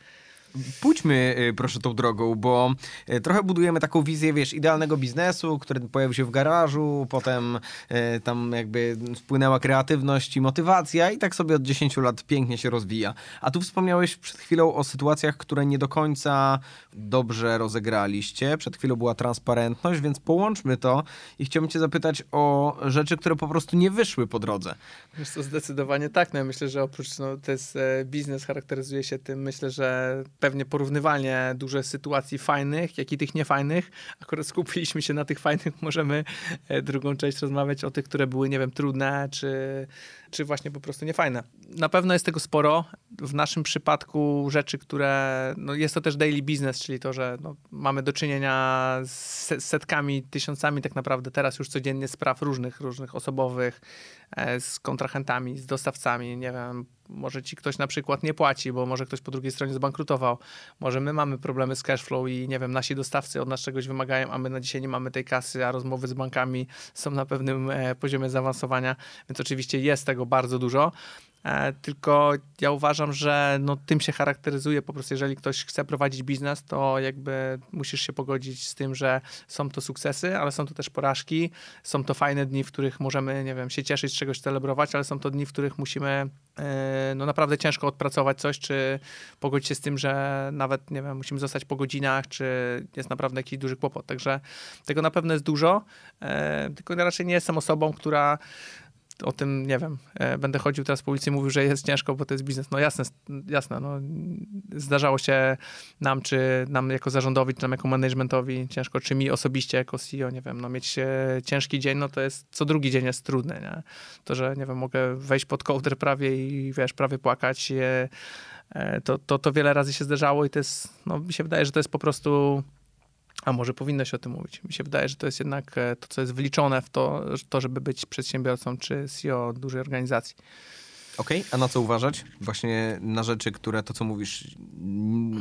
Speaker 1: Pójdźmy y, proszę tą drogą, bo y, trochę budujemy taką wizję, wiesz, idealnego biznesu, który pojawił się w garażu, potem y, tam jakby spłynęła kreatywność i motywacja i tak sobie od 10 lat pięknie się rozwija. A tu wspomniałeś przed chwilą o sytuacjach, które nie do końca dobrze rozegraliście. Przed chwilą była transparentność, więc połączmy to i chciałbym cię zapytać o rzeczy, które po prostu nie wyszły po drodze.
Speaker 2: Wiesz co, zdecydowanie tak. No ja myślę, że oprócz, no to jest e, biznes, charakteryzuje się tym, myślę, że pewnie porównywalnie dużo sytuacji fajnych, jak i tych niefajnych. Akurat skupiliśmy się na tych fajnych, możemy e, drugą część rozmawiać o tych, które były, nie wiem, trudne, czy, czy właśnie po prostu niefajne. Na pewno jest tego sporo. W naszym przypadku rzeczy, które, no jest to też daily business, czyli to, że no, mamy do czynienia z setkami, tysiącami tak naprawdę teraz już codziennie spraw różnych, różnych osobowych, e, z kontrahentami, z dostawcami, nie wiem, może ci ktoś na przykład nie płaci, bo może ktoś po drugiej stronie zbankrutował, może my mamy problemy z cashflow i nie wiem, nasi dostawcy od nas czegoś wymagają, a my na dzisiaj nie mamy tej kasy, a rozmowy z bankami są na pewnym e, poziomie zaawansowania, więc oczywiście jest tego bardzo dużo. E, tylko ja uważam, że no, tym się charakteryzuje po prostu, jeżeli ktoś chce prowadzić biznes, to jakby musisz się pogodzić z tym, że są to sukcesy, ale są to też porażki, są to fajne dni, w których możemy, nie wiem, się cieszyć, czegoś celebrować, ale są to dni, w których musimy e, no naprawdę ciężko odpracować coś, czy pogodzić się z tym, że nawet, nie wiem, musimy zostać po godzinach, czy jest naprawdę jakiś duży kłopot. Także tego na pewno jest dużo, e, tylko ja raczej nie jestem osobą, która o tym, nie wiem, e, będę chodził teraz po ulicy i mówił, że jest ciężko, bo to jest biznes. No jasne, jasne, no, zdarzało się nam, czy nam jako zarządowi, czy nam jako managementowi ciężko, czy mi osobiście jako CEO, nie wiem, no mieć e, ciężki dzień, no to jest, co drugi dzień jest trudny, nie? To, że, nie wiem, mogę wejść pod kołdrę prawie i, wiesz, prawie płakać, e, to, to, to wiele razy się zdarzało i to jest, no mi się wydaje, że to jest po prostu a może powinno się o tym mówić. Mi się wydaje, że to jest jednak e, to, co jest wliczone w to, to żeby być przedsiębiorcą czy CEO dużej organizacji.
Speaker 1: Okej, okay, a na co uważać? Właśnie na rzeczy, które to, co mówisz,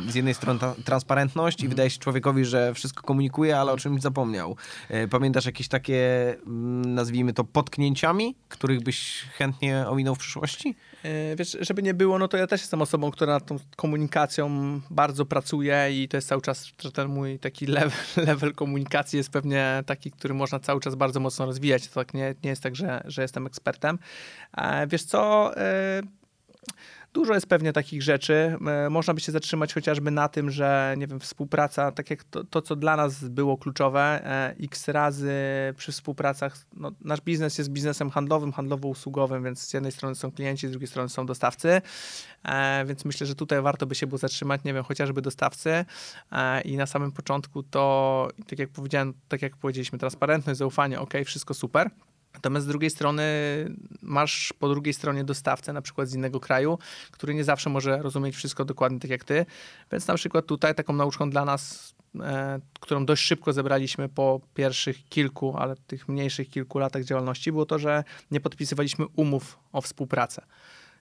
Speaker 1: z jednej strony transparentność i mm. wydaje się człowiekowi, że wszystko komunikuje, ale o czymś zapomniał. E, pamiętasz jakieś takie, mm, nazwijmy to, potknięciami, których byś chętnie ominął w przyszłości?
Speaker 2: E, wiesz, żeby nie było, no to ja też jestem osobą, która nad tą komunikacją bardzo pracuje i to jest cały czas, że ten mój taki level, level komunikacji jest pewnie taki, który można cały czas bardzo mocno rozwijać. To tak nie, nie jest tak, że, że jestem ekspertem. E, wiesz co, Dużo jest pewnie takich rzeczy. E, można by się zatrzymać chociażby na tym, że nie wiem, współpraca, tak jak to, to co dla nas było kluczowe, e, x razy przy współpracach, no, nasz biznes jest biznesem handlowym, handlowo-usługowym, więc z jednej strony są klienci, z drugiej strony są dostawcy, e, więc myślę, że tutaj warto by się było zatrzymać, nie wiem, chociażby dostawcy. I na samym początku to, tak jak powiedziałem, tak jak powiedzieliśmy, transparentność, zaufanie, ok, wszystko super, Natomiast z drugiej strony masz po drugiej stronie dostawcę, na przykład z innego kraju, który nie zawsze może rozumieć wszystko dokładnie tak jak ty. Więc na przykład tutaj taką nauczką dla nas, e, którą dość szybko zebraliśmy po pierwszych kilku, ale tych mniejszych kilku latach działalności, było to, że nie podpisywaliśmy umów o współpracę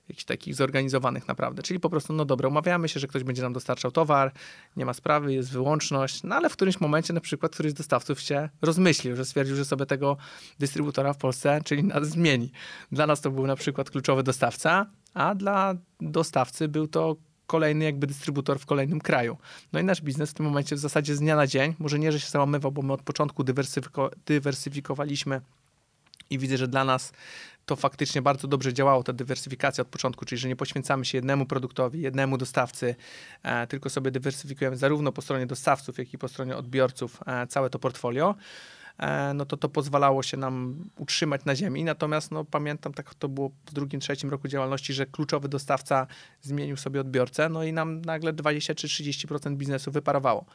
Speaker 2: jakichś takich zorganizowanych naprawdę. Czyli po prostu, no dobra, umawiamy się, że ktoś będzie nam dostarczał towar, nie ma sprawy, jest wyłączność, no ale w którymś momencie na przykład któryś z dostawców się rozmyślił, że stwierdził, że sobie tego dystrybutora w Polsce, czyli nas zmieni. Dla nas to był na przykład kluczowy dostawca, a dla dostawcy był to kolejny jakby dystrybutor w kolejnym kraju. No i nasz biznes w tym momencie w zasadzie z dnia na dzień, może nie, że się załamywał, bo my od początku dywersyfiko dywersyfikowaliśmy i widzę, że dla nas to faktycznie bardzo dobrze działało, ta dywersyfikacja od początku, czyli że nie poświęcamy się jednemu produktowi, jednemu dostawcy, e, tylko sobie dywersyfikujemy zarówno po stronie dostawców, jak i po stronie odbiorców e, całe to portfolio. e, no to to pozwalało się nam utrzymać na ziemi. Natomiast no, pamiętam, tak to było w drugim, trzecim roku działalności, że kluczowy dostawca zmienił sobie odbiorcę, no i nam nagle 20 czy 30% biznesu wyparowało.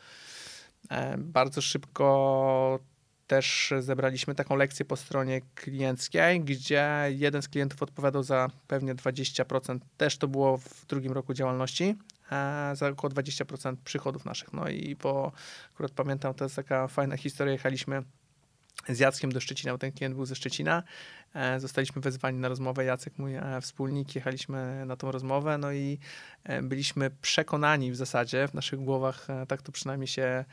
Speaker 2: Bardzo szybko też zebraliśmy taką lekcję po stronie klienckiej, gdzie jeden z klientów odpowiadał za pewnie 20%, też to było w drugim roku działalności, e, za około 20% przychodów naszych. No i bo akurat pamiętam, to jest taka fajna historia, jechaliśmy z Jackiem do Szczecina, bo ten klient był ze Szczecina. E, zostaliśmy wezwani na rozmowę, Jacek, mój e, wspólnik, jechaliśmy na tą rozmowę, no i byliśmy przekonani w zasadzie, w naszych głowach, tak to przynajmniej się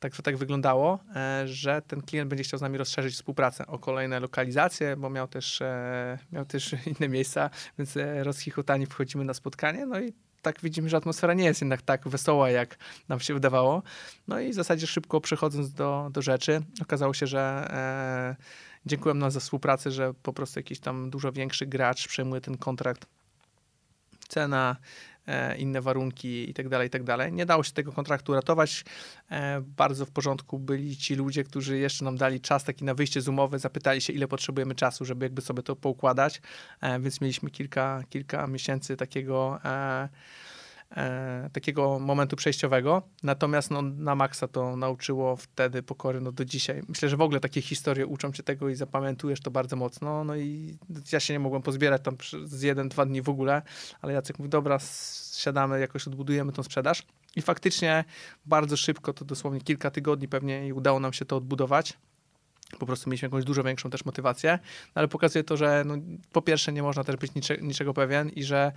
Speaker 2: tak, tak wyglądało, e, że ten klient będzie chciał z nami rozszerzyć współpracę o kolejne lokalizacje, bo miał też, e, miał też inne miejsca, więc e, rozchichotani wchodzimy na spotkanie, no i tak widzimy, że atmosfera nie jest jednak tak wesoła, jak nam się wydawało. No i w zasadzie szybko przechodząc do, do rzeczy, okazało się, że e, dziękuję nam za współpracę, że po prostu jakiś tam dużo większy gracz przejmuje ten kontrakt. Cena inne warunki i tak dalej, i tak. Nie dało się tego kontraktu ratować. E, bardzo w porządku byli ci ludzie, którzy jeszcze nam dali czas taki na wyjście z umowy, zapytali się, ile potrzebujemy czasu, żeby jakby sobie to poukładać, e, więc mieliśmy kilka, kilka miesięcy takiego e, takiego momentu przejściowego. Natomiast no, na maksa to nauczyło wtedy pokory no, do dzisiaj. Myślę, że w ogóle takie historie uczą cię tego i zapamiętujesz to bardzo mocno. No i ja się nie mogłem pozbierać tam z jeden, dwa dni w ogóle, ale Jacek mówi, dobra, siadamy, jakoś odbudujemy tą sprzedaż. I faktycznie bardzo szybko, to dosłownie kilka tygodni pewnie i udało nam się to odbudować po prostu mieliśmy jakąś dużo większą też motywację, no ale pokazuje to, że no, po pierwsze nie można też być nicze, niczego pewien i że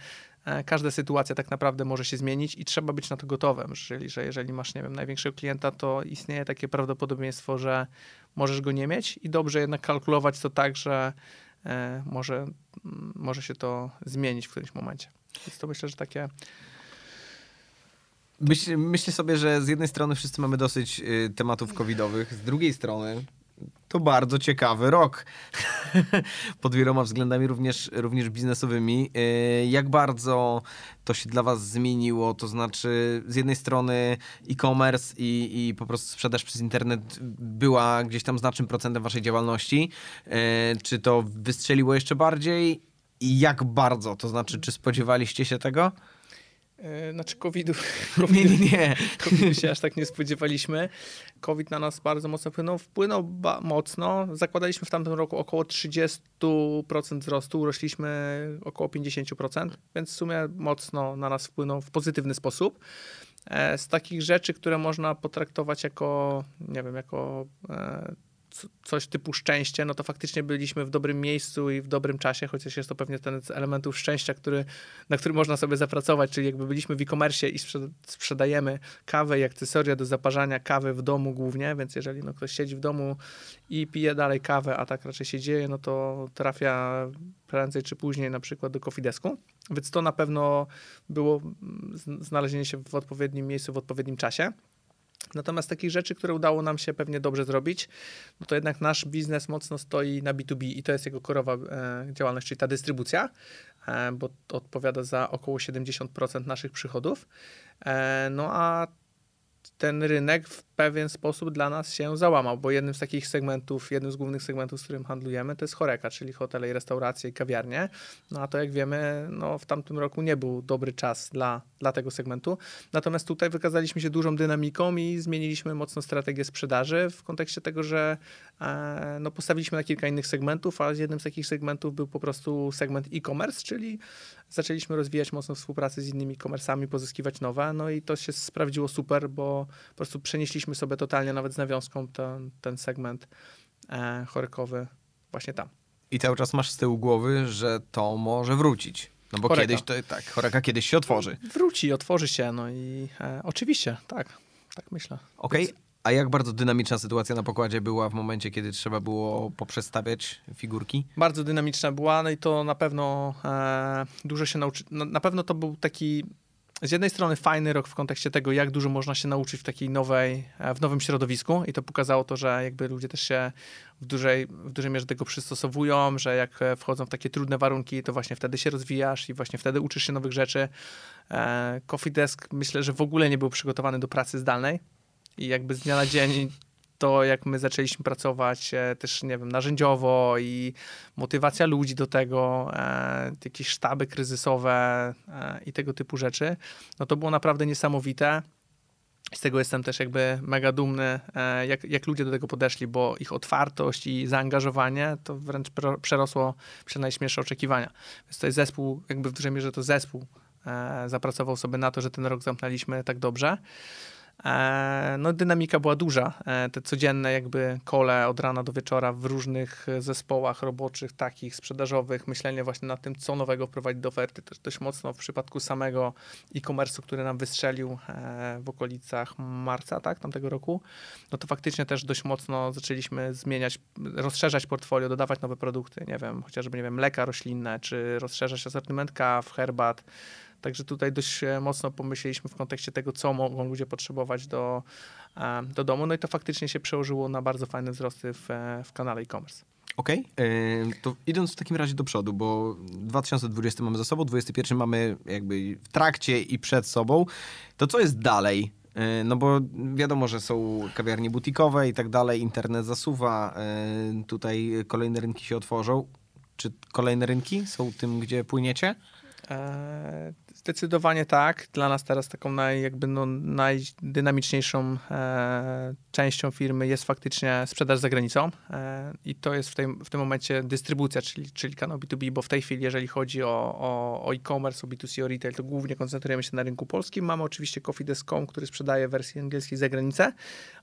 Speaker 2: każda sytuacja tak naprawdę może się zmienić i trzeba być na to gotowym, czyli że jeżeli masz, nie wiem, największego klienta, to istnieje takie prawdopodobieństwo, że możesz go nie mieć i dobrze jednak kalkulować to tak, że e, może, może się to zmienić w którymś momencie. Więc to myślę, że takie
Speaker 1: Myśl, myślę sobie, że z jednej strony wszyscy mamy dosyć y, tematów covidowych, z drugiej strony to bardzo ciekawy rok. Pod wieloma względami, również, również biznesowymi. Y, jak bardzo to się dla Was zmieniło? To znaczy, z jednej strony e-commerce i, i po prostu sprzedaż przez internet była gdzieś tam znacznym procentem Waszej działalności. Y, czy to wystrzeliło jeszcze bardziej? I jak bardzo? To znaczy, czy spodziewaliście się tego?
Speaker 2: E, znaczy COVID-u,
Speaker 1: nie, nie, nie.
Speaker 2: COVID się aż tak nie spodziewaliśmy. COVID na nas bardzo mocno wpłynął. Wpłynął mocno. Zakładaliśmy w tamtym roku około 30% wzrostu, urośliśmy około 50%, więc w sumie mocno na nas wpłynął w pozytywny sposób. E, z takich rzeczy, które można potraktować jako, nie wiem, jako e, coś typu szczęście, no to faktycznie byliśmy w dobrym miejscu i w dobrym czasie, chociaż jest to pewnie ten z elementów szczęścia, który, na który można sobie zapracować, czyli jakby byliśmy w e-commerce i sprzedajemy kawę i akcesoria do zaparzania kawy w domu głównie, więc jeżeli no, ktoś siedzi w domu i pije dalej kawę, a tak raczej się dzieje, no to trafia prędzej czy później na przykład do Kofidesku, więc to na pewno było znalezienie się w odpowiednim miejscu w odpowiednim czasie. Natomiast takich rzeczy, które udało nam się pewnie dobrze zrobić, no to jednak nasz biznes mocno stoi na B2B i to jest jego korowa e, działalność, czyli ta dystrybucja, e, bo odpowiada za około 70% naszych przychodów. E, no a ten rynek w pewien sposób dla nas się załamał, bo jednym z takich segmentów, jednym z głównych segmentów, z którym handlujemy, to jest choreka, czyli hotele i restauracje i kawiarnie. No a to jak wiemy, no w tamtym roku nie był dobry czas dla, dla tego segmentu. Natomiast tutaj wykazaliśmy się dużą dynamiką i zmieniliśmy mocno strategię sprzedaży w kontekście tego, że e, no, postawiliśmy na kilka innych segmentów, a jednym z takich segmentów był po prostu segment e-commerce, czyli zaczęliśmy rozwijać mocno współpracę z innymi e-commerce'ami, pozyskiwać nowe, no i to się sprawdziło super, bo po prostu przenieśliśmy sobie totalnie nawet z nawiązką ten, ten segment e, chorykowy właśnie tam.
Speaker 1: I cały czas masz z tyłu głowy, że to może wrócić. No bo choreka. kiedyś to tak, choreka kiedyś się otworzy.
Speaker 2: Wróci, otworzy się, no i e, oczywiście, tak, tak myślę.
Speaker 1: Okej, okay. A jak bardzo dynamiczna sytuacja na pokładzie była w momencie, kiedy trzeba było poprzestawiać figurki?
Speaker 2: Bardzo dynamiczna była, no i to na pewno e, dużo się nauczy. No, na pewno to był taki z jednej strony fajny rok w kontekście tego, jak dużo można się nauczyć w takiej nowej, e, w nowym środowisku i to pokazało to, że jakby ludzie też się w dużej, w dużej mierze tego przystosowują, że jak e, wchodzą w takie trudne warunki, to właśnie wtedy się rozwijasz i właśnie wtedy uczysz się nowych rzeczy. E, Coffee Desk myślę, że w ogóle nie był przygotowany do pracy zdalnej i jakby z dnia na dzień to, jak my zaczęliśmy pracować e, też, nie wiem, narzędziowo i motywacja ludzi do tego, e, jakieś sztaby kryzysowe e, i tego typu rzeczy, no to było naprawdę niesamowite. Z tego jestem też jakby mega dumny, jak, jak ludzie do tego podeszli, bo ich otwartość i zaangażowanie to wręcz przerosło przy najśmielsze oczekiwania. Więc to jest zespół, jakby w dużej mierze to zespół zapracował sobie na to, że ten rok zamknęliśmy tak dobrze. E, no, dynamika była duża. E, te codzienne jakby kole od rana do wieczora w różnych zespołach roboczych, takich sprzedażowych, myślenie właśnie nad tym, co nowego wprowadzić do oferty. Też dość mocno w przypadku samego e-commerce'u, który nam wystrzelił e, w okolicach marca, tak, tamtego roku, no to faktycznie też dość mocno zaczęliśmy zmieniać, rozszerzać portfolio, dodawać nowe produkty, nie wiem, chociażby, nie wiem, mleka roślinne, czy rozszerzać asortyment kaw, herbat, Także tutaj dość e, mocno pomyśleliśmy w kontekście tego, co mogą ludzie potrzebować do, e, do domu. No i to faktycznie się przełożyło na bardzo fajne wzrosty w, e, w kanale e-commerce.
Speaker 1: Okej, okay. to idąc w takim razie do przodu, bo 2020 mamy za sobą, 2021 mamy jakby w trakcie i przed sobą, to co jest dalej? No bo wiadomo, że są kawiarnie butikowe i tak dalej, internet zasuwa, tutaj kolejne rynki się otworzą. Czy kolejne rynki są tym, gdzie płyniecie?
Speaker 2: Zdecydowanie tak. Dla nas teraz taką naj, jakby no, najdynamiczniejszą e, częścią firmy jest faktycznie sprzedaż za granicą e, i to jest w, tej, w tym momencie dystrybucja, czyli, czyli kanał B2B, bo w tej chwili, jeżeli chodzi o, o, o e-commerce, o B2C, o retail, to głównie koncentrujemy się na rynku polskim. Mamy oczywiście Coffee.com, który sprzedaje wersję angielskiej za granicę,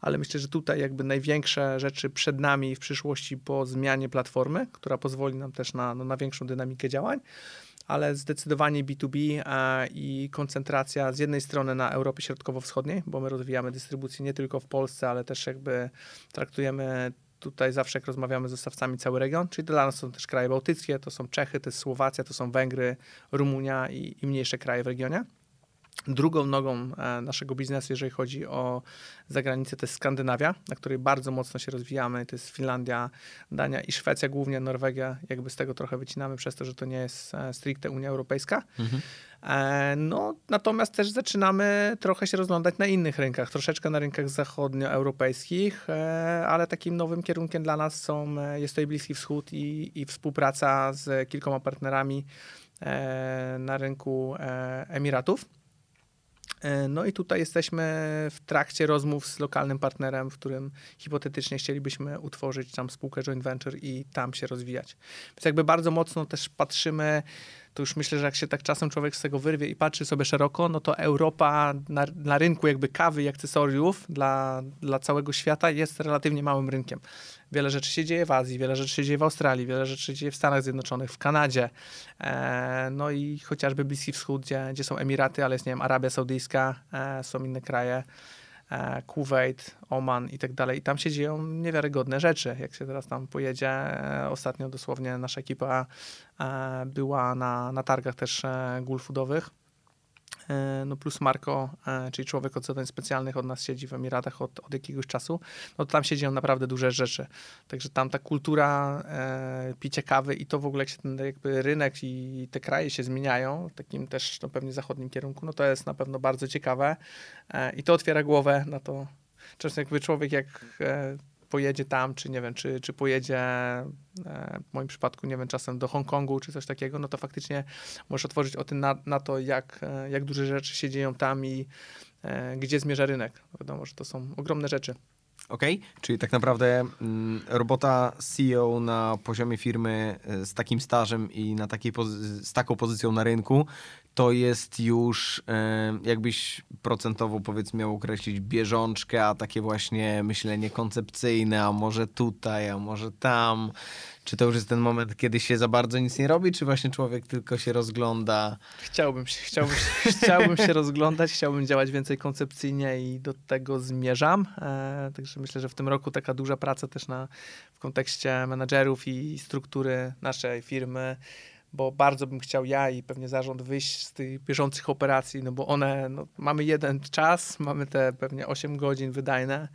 Speaker 2: ale myślę, że tutaj jakby największe rzeczy przed nami w przyszłości po zmianie platformy, która pozwoli nam też na, no, na większą dynamikę działań ale zdecydowanie B2B e, i koncentracja z jednej strony na Europie Środkowo-Wschodniej, bo my rozwijamy dystrybucję nie tylko w Polsce, ale też jakby traktujemy tutaj zawsze jak rozmawiamy z dostawcami cały region, czyli dla nas są też kraje bałtyckie, to są Czechy, to jest Słowacja, to są Węgry, Rumunia i, i mniejsze kraje w regionie. Drugą nogą e, naszego biznesu, jeżeli chodzi o zagranicę, to jest Skandynawia, na której bardzo mocno się rozwijamy. To jest Finlandia, Dania i Szwecja, głównie Norwegia. Jakby z tego trochę wycinamy przez to, że to nie jest e, stricte Unia Europejska. Mhm. E, no, natomiast też zaczynamy trochę się rozglądać na innych rynkach, troszeczkę na rynkach zachodnioeuropejskich, ale takim nowym kierunkiem dla nas są, jest to Bliski Wschód i, i współpraca z kilkoma partnerami na rynku Emiratów. E, no i tutaj jesteśmy w trakcie rozmów z lokalnym partnerem, w którym hipotetycznie chcielibyśmy utworzyć tam spółkę joint venture i tam się rozwijać. Więc jakby bardzo mocno też patrzymy to już myślę, że jak się tak czasem człowiek z tego wyrwie i patrzy sobie szeroko, no to Europa na, na rynku jakby kawy i akcesoriów dla, dla całego świata jest relatywnie małym rynkiem. Wiele rzeczy się dzieje w Azji, wiele rzeczy się dzieje w Australii, wiele rzeczy się dzieje w Stanach Zjednoczonych, w Kanadzie, e, no i chociażby Bliski Wschód, gdzie, gdzie są Emiraty, ale jest, nie wiem, Arabia Saudyjska, e, są inne kraje. E, Kuwait, Oman i tak dalej. I tam się dzieją niewiarygodne rzeczy. Jak się teraz tam pojedzie, e, ostatnio dosłownie nasza ekipa e, była na, na targach też E, no plus Marco, e, czyli człowiek od zadań specjalnych od nas siedzi w Emiratach od, od jakiegoś czasu, no to tam się dzieją naprawdę duże rzeczy. Także tam ta kultura e, picia kawy i to w ogóle jak się ten jakby rynek i te kraje się zmieniają w takim też no pewnie zachodnim kierunku, no to jest na pewno bardzo ciekawe e, i to otwiera głowę na to. Często jakby człowiek jak e, pojedzie tam, czy nie wiem, czy, czy pojedzie e, w moim przypadku, nie wiem, czasem do Hongkongu, czy coś takiego, no to faktycznie możesz otworzyć o tym na, na to, jak, e, jak duże rzeczy się dzieją tam i e, gdzie zmierza rynek. Wiadomo, że to są ogromne rzeczy.
Speaker 1: Okay. czyli tak naprawdę mm, robota CEO na poziomie firmy z takim stażem i na takiej z taką pozycją na rynku to jest już, e, jakbyś procentowo powiedzmy miał określić bieżączkę, a takie właśnie myślenie koncepcyjne, a może tutaj, a może tam. Czy to już jest ten moment, kiedy się za bardzo nic nie robi, czy właśnie człowiek tylko się rozgląda?
Speaker 2: Chciałbym się, chciałbym się, chciałbym się rozglądać, chciałbym działać więcej koncepcyjnie i do tego zmierzam. E, także myślę, że w tym roku taka duża praca też na, w kontekście menadżerów i struktury naszej firmy bo bardzo bym chciał ja i pewnie zarząd wyjść z tych bieżących operacji, no bo one, no, mamy jeden czas, mamy te pewnie 8 godzin wydajne,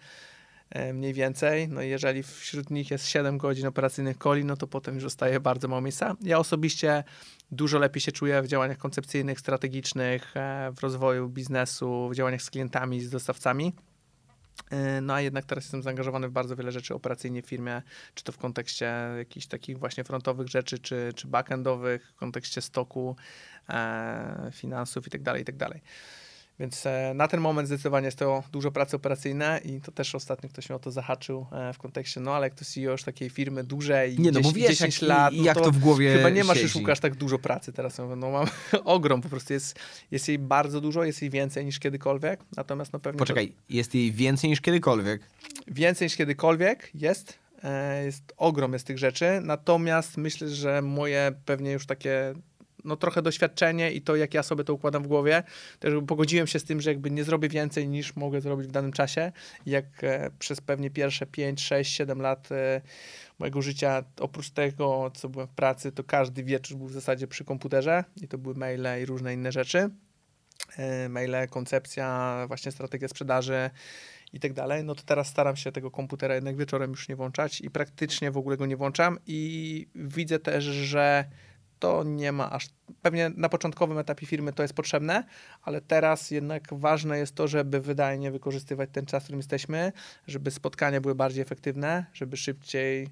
Speaker 2: e, mniej więcej. No jeżeli wśród nich jest 7 godzin operacyjnych coli, no to potem już zostaje bardzo mało miejsca. Ja osobiście dużo lepiej się czuję w działaniach koncepcyjnych, strategicznych, e, w rozwoju biznesu, w działaniach z klientami, z dostawcami. E, no a jednak teraz jestem zaangażowany w bardzo wiele rzeczy operacyjnie w firmie, czy to w kontekście jakichś takich właśnie frontowych rzeczy, czy, czy backendowych, w kontekście stoku, e, finansów itd., tak itd. Więc e, na ten moment zdecydowanie jest to dużo pracy operacyjne i to też ostatnio ktoś mnie o to zahaczył e, w kontekście, no ale jak to CEO już takiej firmy dużej,
Speaker 1: nie, no 10, wiesz,
Speaker 2: 10
Speaker 1: jak,
Speaker 2: lat,
Speaker 1: no jak to, to, w głowie
Speaker 2: Chyba nie masz
Speaker 1: siedzi.
Speaker 2: już Łukasz tak dużo pracy teraz. No mam ogrom, po prostu jest, jest jej bardzo dużo, jest jej więcej niż kiedykolwiek, natomiast no pewnie...
Speaker 1: Poczekaj, to... jest jej więcej niż kiedykolwiek?
Speaker 2: Więcej niż kiedykolwiek jest, e, jest ogrom jest tych rzeczy, natomiast myślę, że moje pewnie już takie no, trochę doświadczenie i to, jak ja sobie to układam w głowie, też pogodziłem się z tym, że jakby nie zrobię więcej niż mogę zrobić w danym czasie. Jak e, przez pewnie pierwsze 5, 6, 7 lat e, mojego życia, oprócz tego, co byłem w pracy, to każdy wieczór był w zasadzie przy komputerze i to były maile i różne inne rzeczy. E, maile, koncepcja, właśnie strategia sprzedaży i tak dalej, no to teraz staram się tego komputera jednak wieczorem już nie włączać i praktycznie w ogóle go nie włączam i widzę też, że to nie ma aż. Pewnie na początkowym etapie firmy to jest potrzebne, ale teraz jednak ważne jest to, żeby wydajnie wykorzystywać ten czas, w którym jesteśmy, żeby spotkania były bardziej efektywne, żeby szybciej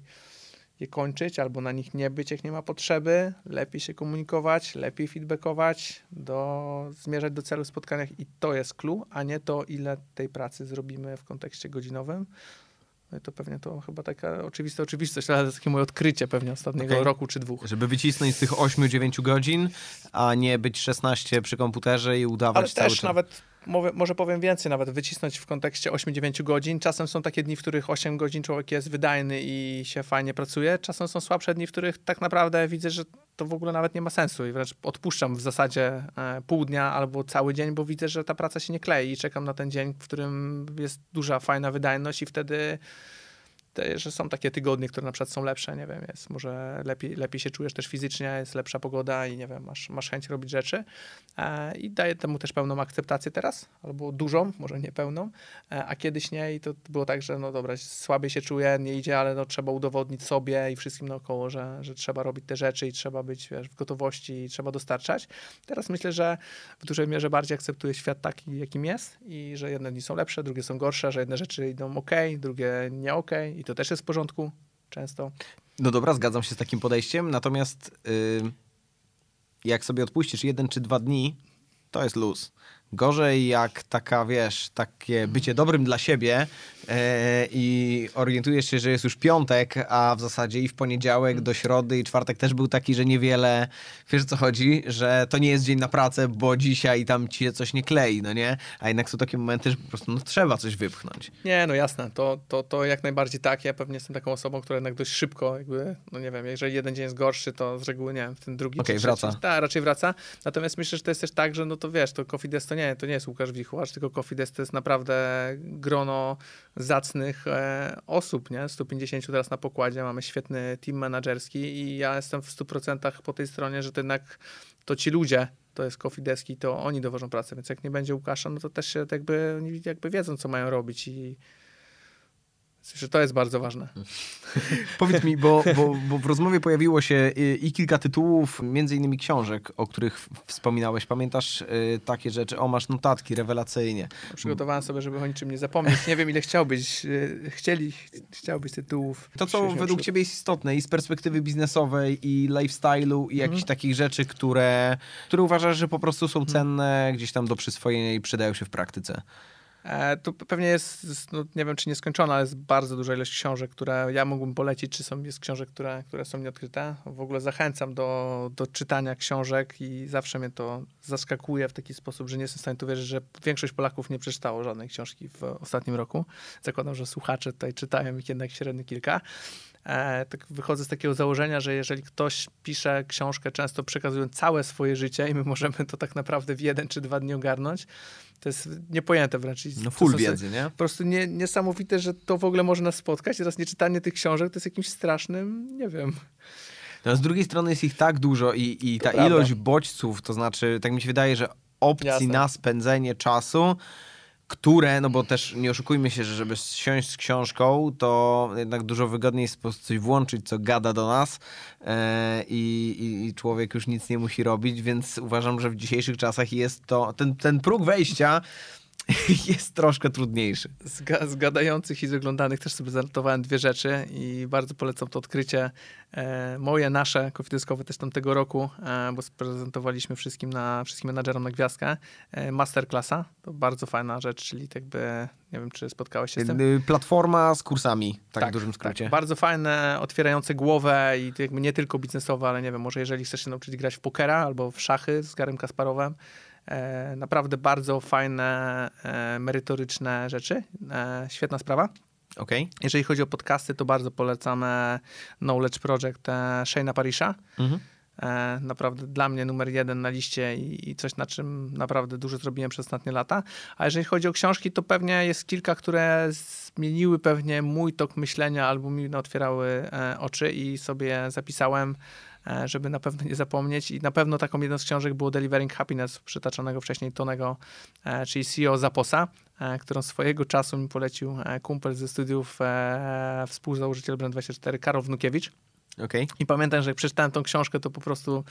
Speaker 2: je kończyć albo na nich nie być, jak nie ma potrzeby, lepiej się komunikować, lepiej feedbackować, do, zmierzać do celu w spotkaniach i to jest clue, a nie to, ile tej pracy zrobimy w kontekście godzinowym. No to pewnie to chyba taka oczywista oczywistość, ale to takie moje odkrycie pewnie ostatniego okay. roku czy dwóch.
Speaker 1: Żeby wycisnąć z tych 8-9 godzin, a nie być 16 przy komputerze i udawać
Speaker 2: ale
Speaker 1: cały
Speaker 2: też
Speaker 1: czas.
Speaker 2: nawet może powiem więcej, nawet wycisnąć w kontekście 8-9 godzin. Czasem są takie dni, w których 8 godzin człowiek jest wydajny i się fajnie pracuje. Czasem są słabsze dni, w których tak naprawdę widzę, że to w ogóle nawet nie ma sensu i wręcz odpuszczam w zasadzie e, pół dnia albo cały dzień, bo widzę, że ta praca się nie klei i czekam na ten dzień, w którym jest duża, fajna wydajność i wtedy że są takie tygodnie, które na przykład są lepsze, nie wiem, jest może lepiej, lepiej się czujesz też fizycznie, jest lepsza pogoda i nie wiem, masz, masz chęć robić rzeczy e, i daję temu też pełną akceptację teraz, albo dużą, może nie pełną, e, a kiedyś nie i to było tak, że no dobra, słabiej się czuję, nie idzie, ale no trzeba udowodnić sobie i wszystkim naokoło, że, że trzeba robić te rzeczy i trzeba być wiesz, w gotowości i trzeba dostarczać. Teraz myślę, że w dużej mierze bardziej akceptuję świat taki, jakim jest i że jedne dni są lepsze, drugie są gorsze, że jedne rzeczy idą ok, drugie nie ok i to też jest w porządku często.
Speaker 1: No dobra, zgadzam się z takim podejściem, natomiast yy, jak sobie odpuścisz jeden czy dwa dni, to jest luz. Gorzej jak taka, wiesz, takie bycie dobrym dla siebie e, i orientujesz się, że jest już piątek, a w zasadzie i w poniedziałek do środy i czwartek też był taki, że niewiele, wiesz co chodzi, że to nie jest dzień na pracę, bo dzisiaj tam ci się coś nie klei, no nie? A jednak są takie momenty, że po prostu no, trzeba coś wypchnąć.
Speaker 2: Nie, no jasne, to, to, to jak najbardziej tak. Ja pewnie jestem taką osobą, która jednak dość szybko jakby, no nie wiem, jeżeli jeden dzień jest gorszy, to z reguły, nie wiem, ten drugi
Speaker 1: okay, wraca.
Speaker 2: Tak, raczej wraca. Natomiast myślę, że to jest też tak, że no to wiesz, to Coffee Desk to nie, to nie jest Łukasz Wichłacz, tylko Coffee Desk to jest naprawdę grono zacnych e, osób, nie? 150 teraz na pokładzie, mamy świetny team menedżerski i ja jestem w 100% po tej stronie, że to jednak to ci ludzie, to jest Coffee Deski, to oni dowożą pracę, więc jak nie będzie Łukasza, no to też się jakby, oni jakby wiedzą, co mają robić i że to jest bardzo ważne.
Speaker 1: Powiedz mi, bo, bo, bo, w rozmowie pojawiło się i, kilka tytułów, między innymi książek, o których wspominałeś. Pamiętasz y, takie rzeczy? O, masz notatki rewelacyjnie.
Speaker 2: Przygotowałem sobie, żeby o niczym nie zapomnieć. Nie wiem, ile chciałbyś, y, chcieli, chciałbyś tytułów.
Speaker 1: To, co według ciebie jest istotne i z perspektywy biznesowej, i lifestyle'u, i jakichś mhm. takich rzeczy, które, które uważasz, że po prostu są mhm. cenne, gdzieś tam do przyswojenia i przydają się w praktyce.
Speaker 2: E, tu pewnie jest, no, nie wiem czy nieskończona, ale jest bardzo duża ilość książek, które ja mógłbym polecić, czy są, jest książek, które, które są nieodkryte. W ogóle zachęcam do, do czytania książek i zawsze mnie to zaskakuje w taki sposób, że nie jestem w stanie tu wierzyć, że większość Polaków nie przeczytało żadnej książki w ostatnim roku. Zakładam, że słuchacze tutaj czytają ich jednak średnio kilka. E, tak wychodzę z takiego założenia, że jeżeli ktoś pisze książkę, często przekazując całe swoje życie i my możemy to tak naprawdę w jeden czy dwa dni ogarnąć, to jest niepojęte wręcz.
Speaker 1: No full wiedzy, nie?
Speaker 2: Po prostu nie, niesamowite, że to w ogóle może nas spotkać. Teraz nieczytanie tych książek to jest jakimś strasznym, nie wiem...
Speaker 1: No, z drugiej strony jest ich tak dużo i, i ta ilość bodźców, to znaczy, tak mi się wydaje, że opcji Jasne. na spędzenie czasu które, no bo też nie oszukujmy się, że żeby siąść z książką, to jednak dużo wygodniej jest po prostu coś włączyć, co gada do nas e, i, i, człowiek już nic nie musi robić, więc uważam, że w dzisiejszych czasach jest to, ten, ten próg wejścia jest troszkę trudniejszy.
Speaker 2: Z, ga, z gadających i z oglądanych też sobie zanotowałem dwie rzeczy i bardzo polecam to odkrycie. E, moje, nasze, kofideskowe też tamtego roku, e, bo sprezentowaliśmy wszystkim, na, wszystkim menadżerom na gwiazdkę. E, masterclassa, to bardzo fajna rzecz, czyli tak jakby, nie wiem, czy spotkałeś się z tym?
Speaker 1: Y, Platforma z kursami, tak, w dużym skrócie.
Speaker 2: Tak, bardzo fajne, otwierające głowę i jakby nie tylko biznesowe, ale nie wiem, może jeżeli chcesz się nauczyć grać w pokera albo w szachy z Garym Kasparowem, naprawdę bardzo fajne, e, merytoryczne rzeczy. E, świetna sprawa.
Speaker 1: Okay.
Speaker 2: Jeżeli chodzi o podcasty, to bardzo polecamy Knowledge Project Shane'a Parisha. Mhm. Naprawdę dla mnie numer jeden na liście i, i, coś, na czym naprawdę dużo zrobiłem przez ostatnie lata. A jeżeli chodzi o książki, to pewnie jest kilka, które zmieniły pewnie mój tok myślenia albo mi otwierały oczy i sobie zapisałem E, żeby na pewno nie zapomnieć. I na pewno taką jedną z książek było Delivering Happiness, przytaczonego wcześniej Tonego, e, czyli CEO Zaposa, e, którą swojego czasu mi polecił kumpel ze studiów, współzałożyciel Brand24, Karol Wnukiewicz.
Speaker 1: Okay.
Speaker 2: I pamiętam, że jak przeczytałem tą książkę, to po prostu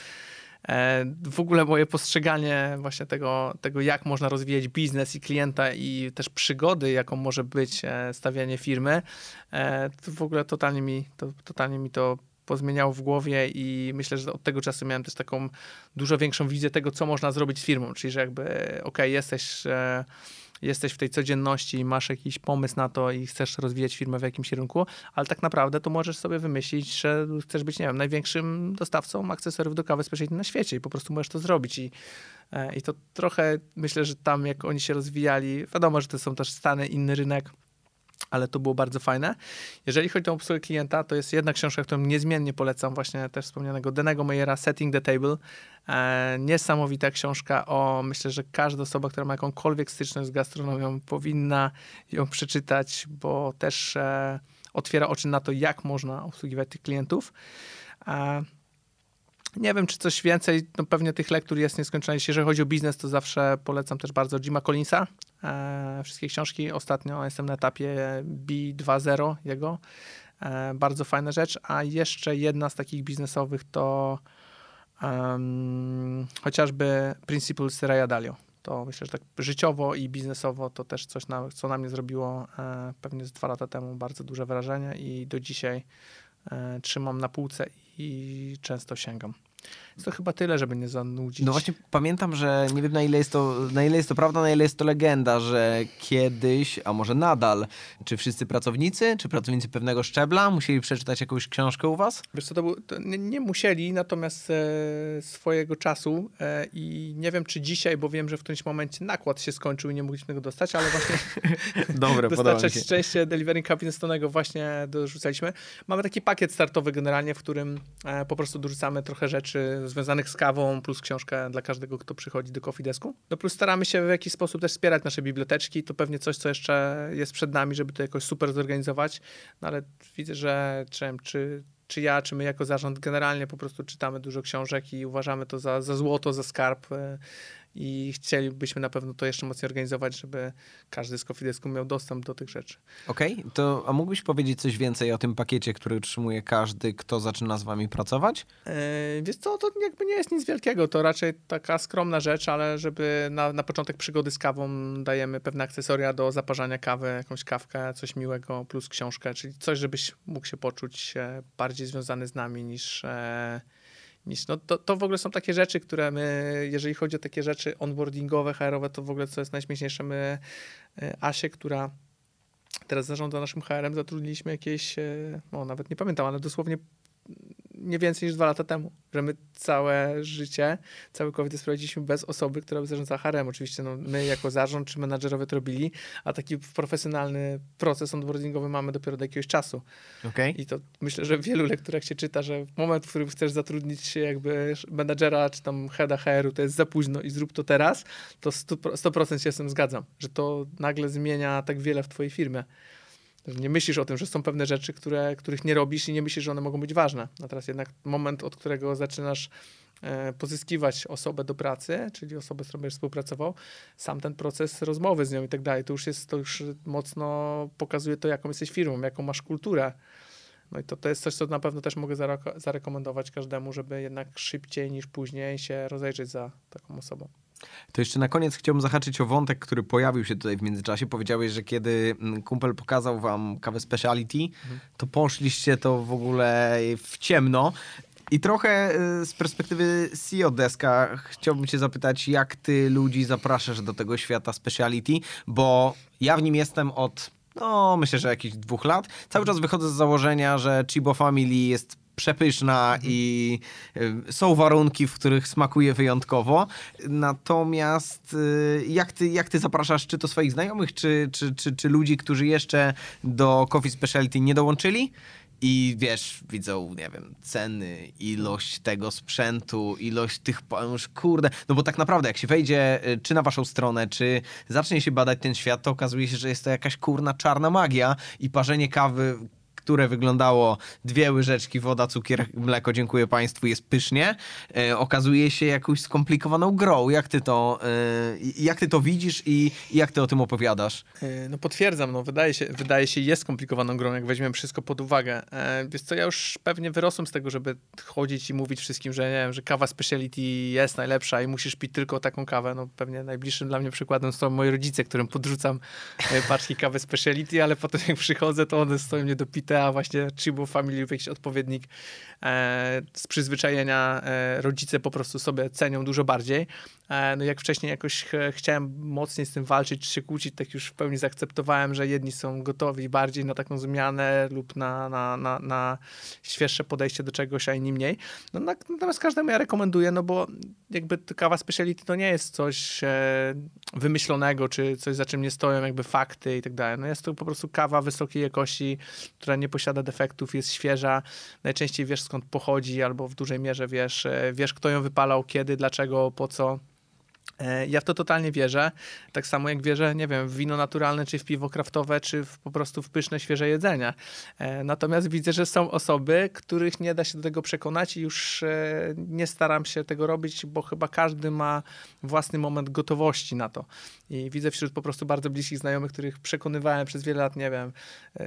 Speaker 2: w ogóle moje postrzeganie właśnie tego, tego, jak można rozwijać biznes i klienta i też przygody, jaką może być stawianie firmy, to w ogóle totalnie mi to, totalnie mi to pozmieniało w głowie i myślę, że od tego czasu miałem też taką dużo większą wizję tego, co można zrobić z firmą, czyli że jakby ok, jesteś e, jesteś w tej codzienności, masz jakiś pomysł na to i chcesz rozwijać firmę w jakimś kierunku, ale tak naprawdę to możesz sobie wymyślić, że chcesz być, nie wiem, największym dostawcą akcesoriów do kawy specjalnie na świecie i po prostu możesz to zrobić. I e, i to trochę myślę, że tam jak oni się rozwijali, wiadomo, że to są też Stany, inny rynek, ale to było bardzo fajne. Jeżeli chodzi o obsługę klienta, to jest jedna książka, którą niezmiennie polecam, właśnie też wspomnianego Denego Meyera, Setting the Table. E, niesamowita książka o, myślę, że każda osoba, która ma jakąkolwiek styczność z gastronomią, powinna ją przeczytać, bo też e, otwiera oczy na to, jak można obsługiwać tych klientów. E, nie wiem, czy coś więcej, no pewnie tych lektur jest nieskończone. Jeżeli chodzi o biznes, to zawsze polecam też bardzo Jima Collinsa. E, wszystkie książki. Ostatnio jestem na etapie B2.0 jego. E, bardzo fajna rzecz. A jeszcze jedna z takich biznesowych to um, chociażby Principles Raya Dalio. To myślę, że tak życiowo i biznesowo to też coś, na, co na mnie zrobiło e, pewnie z dwa lata temu bardzo duże wrażenie i do dzisiaj e, trzymam na półce i często sięgam. To chyba tyle, żeby nie zanudzić.
Speaker 1: No właśnie pamiętam, że nie wiem na ile jest to, na ile jest to prawda, na ile jest to legenda, że kiedyś, a może nadal, czy wszyscy pracownicy, czy pracownicy pewnego szczebla musieli przeczytać jakąś książkę u was?
Speaker 2: Wiesz co, to, był, to nie, nie, musieli, natomiast e, swojego czasu e, i nie wiem czy dzisiaj, bo wiem, że w którymś momencie nakład się skończył i nie mogliśmy tego dostać, ale właśnie
Speaker 1: Dobre,
Speaker 2: dostarczać szczęście Delivering Happiness właśnie dorzucaliśmy. Mamy taki pakiet startowy generalnie, w którym e, po prostu dorzucamy trochę rzeczy związanych z kawą, plus książkę dla każdego, kto przychodzi do Coffee Desku. No plus staramy się w jakiś sposób też wspierać nasze biblioteczki. To pewnie coś, co jeszcze jest przed nami, żeby to jakoś super zorganizować. No ale widzę, że czy, czy, czy ja, czy my jako zarząd generalnie po prostu czytamy dużo książek i uważamy to za, za złoto, za skarb e, i chcielibyśmy na pewno to jeszcze mocniej organizować, żeby każdy z Kofidesku miał dostęp do tych rzeczy.
Speaker 1: Okej, okay, to a mógłbyś powiedzieć coś więcej o tym pakiecie, który otrzymuje każdy, kto zaczyna z wami pracować?
Speaker 2: Yy, wiesz co, to jakby nie jest nic wielkiego, to raczej taka skromna rzecz, ale żeby na, na początek przygody z kawą dajemy pewne akcesoria do zaparzania kawy, jakąś kawkę, coś miłego plus książkę, czyli coś, żebyś mógł się poczuć bardziej związany z nami niż... E, niż no to, to w ogóle są takie rzeczy, które my, jeżeli chodzi o takie rzeczy onboardingowe, HR-owe, to w ogóle co jest najśmieszniejsze, my e, Asię, która teraz zarządza naszym HR-em, zatrudniliśmy jakieś, e, no nawet nie pamiętam, ale dosłownie nie więcej niż dwa lata temu, że my całe życie, cały COVID sprawdziliśmy bez osoby, która by zarządzała harem. Oczywiście no, my jako zarząd czy menadżerowie to robili, a taki profesjonalny proces onboardingowy mamy dopiero do jakiegoś czasu.
Speaker 1: Okay.
Speaker 2: I to myślę, że w wielu lekturach się czyta, że w moment, w którym chcesz zatrudnić się jakby menadżera czy tam heada HR-u, to jest za późno i zrób to teraz, to 100%, 100 się z tym zgadzam, że to nagle zmienia tak wiele w twojej firmie. Nie myślisz o tym, że są pewne rzeczy, które, których nie robisz i nie myślisz, że one mogą być ważne. A teraz jednak moment, od którego zaczynasz e, pozyskiwać osobę do pracy, czyli osobę, z którą będziesz współpracował, sam ten proces rozmowy z nią i tak dalej, to już jest, to już mocno pokazuje to, jaką jesteś firmą, jaką masz kulturę. No i to, to jest coś, co na pewno też mogę zarekomendować każdemu, żeby jednak szybciej niż później się rozejrzeć za taką osobą.
Speaker 1: To jeszcze na koniec chciałbym zahaczyć o wątek, który pojawił się tutaj w międzyczasie. Powiedziałeś, że kiedy mm, kumpel pokazał wam kawę speciality, to poszliście to w ogóle w ciemno. I trochę y, z perspektywy CEO Deska chciałbym cię zapytać, jak ty ludzi zapraszasz do tego świata speciality, bo ja w nim jestem od, no myślę, że jakichś dwóch lat. Cały czas wychodzę z założenia, że Chibo Family jest przepyszna i y, są warunki, w których smakuje wyjątkowo. Natomiast y, jak ty, jak ty zapraszasz, czy to swoich znajomych, czy, czy, czy, czy ludzi, którzy jeszcze do Coffee Speciality nie dołączyli? I wiesz, widzą, nie wiem, ceny, ilość tego sprzętu, ilość tych, już kurde, no bo tak naprawdę jak się wejdzie y, czy na waszą stronę, czy zacznie się badać ten świat, to okazuje się, że jest to jakaś kurna czarna magia i parzenie kawy które wyglądało dwie łyżeczki, woda, cukier, mleko, dziękuję Państwu, jest pysznie, e, okazuje się jakąś skomplikowaną grą. Jak ty to, e, jak ty to widzisz i, jak ty o tym opowiadasz?
Speaker 2: E, no potwierdzam, no wydaje się, wydaje się jest skomplikowaną grą, jak weźmiemy wszystko pod uwagę. Wiesz co, ja już pewnie wyrosłem z tego, żeby chodzić i mówić wszystkim, że nie wiem, że kawa speciality jest najlepsza i musisz pić tylko taką kawę. No pewnie najbliższym dla mnie przykładem są moi rodzice, którym podrzucam paczki kawy speciality, ale potem jak przychodzę, to one stoją niedopite, a właśnie Chibu Family jakiś odpowiednik e, z przyzwyczajenia e, rodzice po prostu sobie cenią dużo bardziej. E, no jak wcześniej jakoś ch chciałem mocniej z tym walczyć, czy się kłócić, tak już w pełni zaakceptowałem, że jedni są gotowi bardziej na taką zmianę lub na, na, na, na świeższe podejście do czegoś, a inni mniej. No, natomiast każdemu ja rekomenduję, no bo jakby kawa speciality to nie jest coś e, wymyślonego, czy coś za czym nie stoją jakby fakty i tak dalej. No jest to po prostu kawa wysokiej jakości, która nie posiada defektów, jest świeża, najczęściej wiesz skąd pochodzi, albo w dużej mierze wiesz, e, wiesz kto ją wypalał, kiedy, dlaczego, po co. E, ja w to totalnie wierzę. Tak samo jak wierzę, nie wiem, w wino naturalne, czy w piwo kraftowe, czy w, po prostu w pyszne, świeże jedzenie. E, natomiast widzę, że są osoby, których nie da się do tego przekonać i już e, nie staram się tego robić, bo chyba każdy ma własny moment gotowości na to. I widzę wśród po prostu bardzo bliskich znajomych, których przekonywałem przez wiele lat, nie wiem,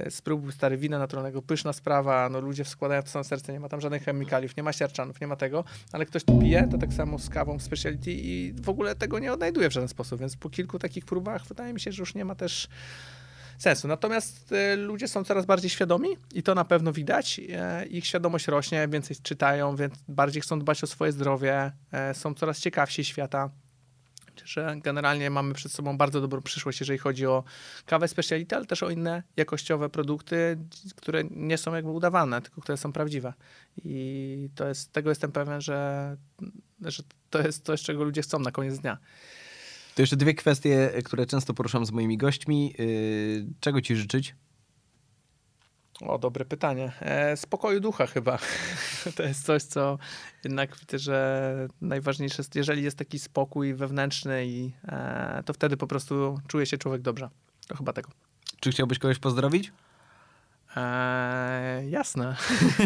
Speaker 2: spróbuj stary wina naturalnego, pyszna sprawa, no ludzie składają to samo serce, nie ma tam żadnych chemikaliów, nie ma siarczanów, nie ma tego, ale ktoś to pije, to tak samo z kawą speciality i w ogóle tego nie odnajduję w żaden sposób, więc po kilku takich próbach wydaje mi się, że już nie ma też sensu. Natomiast y, ludzie są coraz bardziej świadomi i to na pewno widać. Y, ich świadomość rośnie, więcej czytają, więc bardziej chcą dbać o swoje zdrowie, y, są coraz ciekawsi świata. Że generalnie mamy przed sobą bardzo dobrą przyszłość, jeżeli chodzi o kawę speciality, ale też o inne jakościowe produkty, które nie są jakby udawane, tylko które są prawdziwe. I to jest, tego jestem pewien, że, że to jest coś, czego ludzie chcą na koniec dnia.
Speaker 1: To jeszcze dwie kwestie, które często poruszam z moimi gośćmi. Yy, czego ci życzyć?
Speaker 2: O, dobre pytanie. E, spokoju ducha chyba. to jest coś, co jednak widzę, że najważniejsze jest, jeżeli jest taki spokój wewnętrzny, i, e, to wtedy po prostu czuje się człowiek dobrze. To chyba tego.
Speaker 1: Czy chciałbyś kogoś pozdrowić?
Speaker 2: Eee, jasne.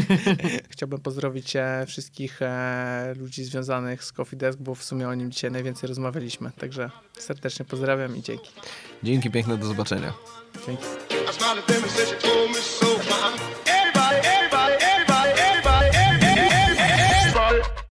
Speaker 2: Chciałbym pozdrowić e, wszystkich e, ludzi związanych z Coffee Desk, bo w sumie o nim dzisiaj najwięcej rozmawialiśmy. Także serdecznie pozdrawiam i dzięki.
Speaker 1: Dzięki piękne, do zobaczenia.
Speaker 2: Dzięki.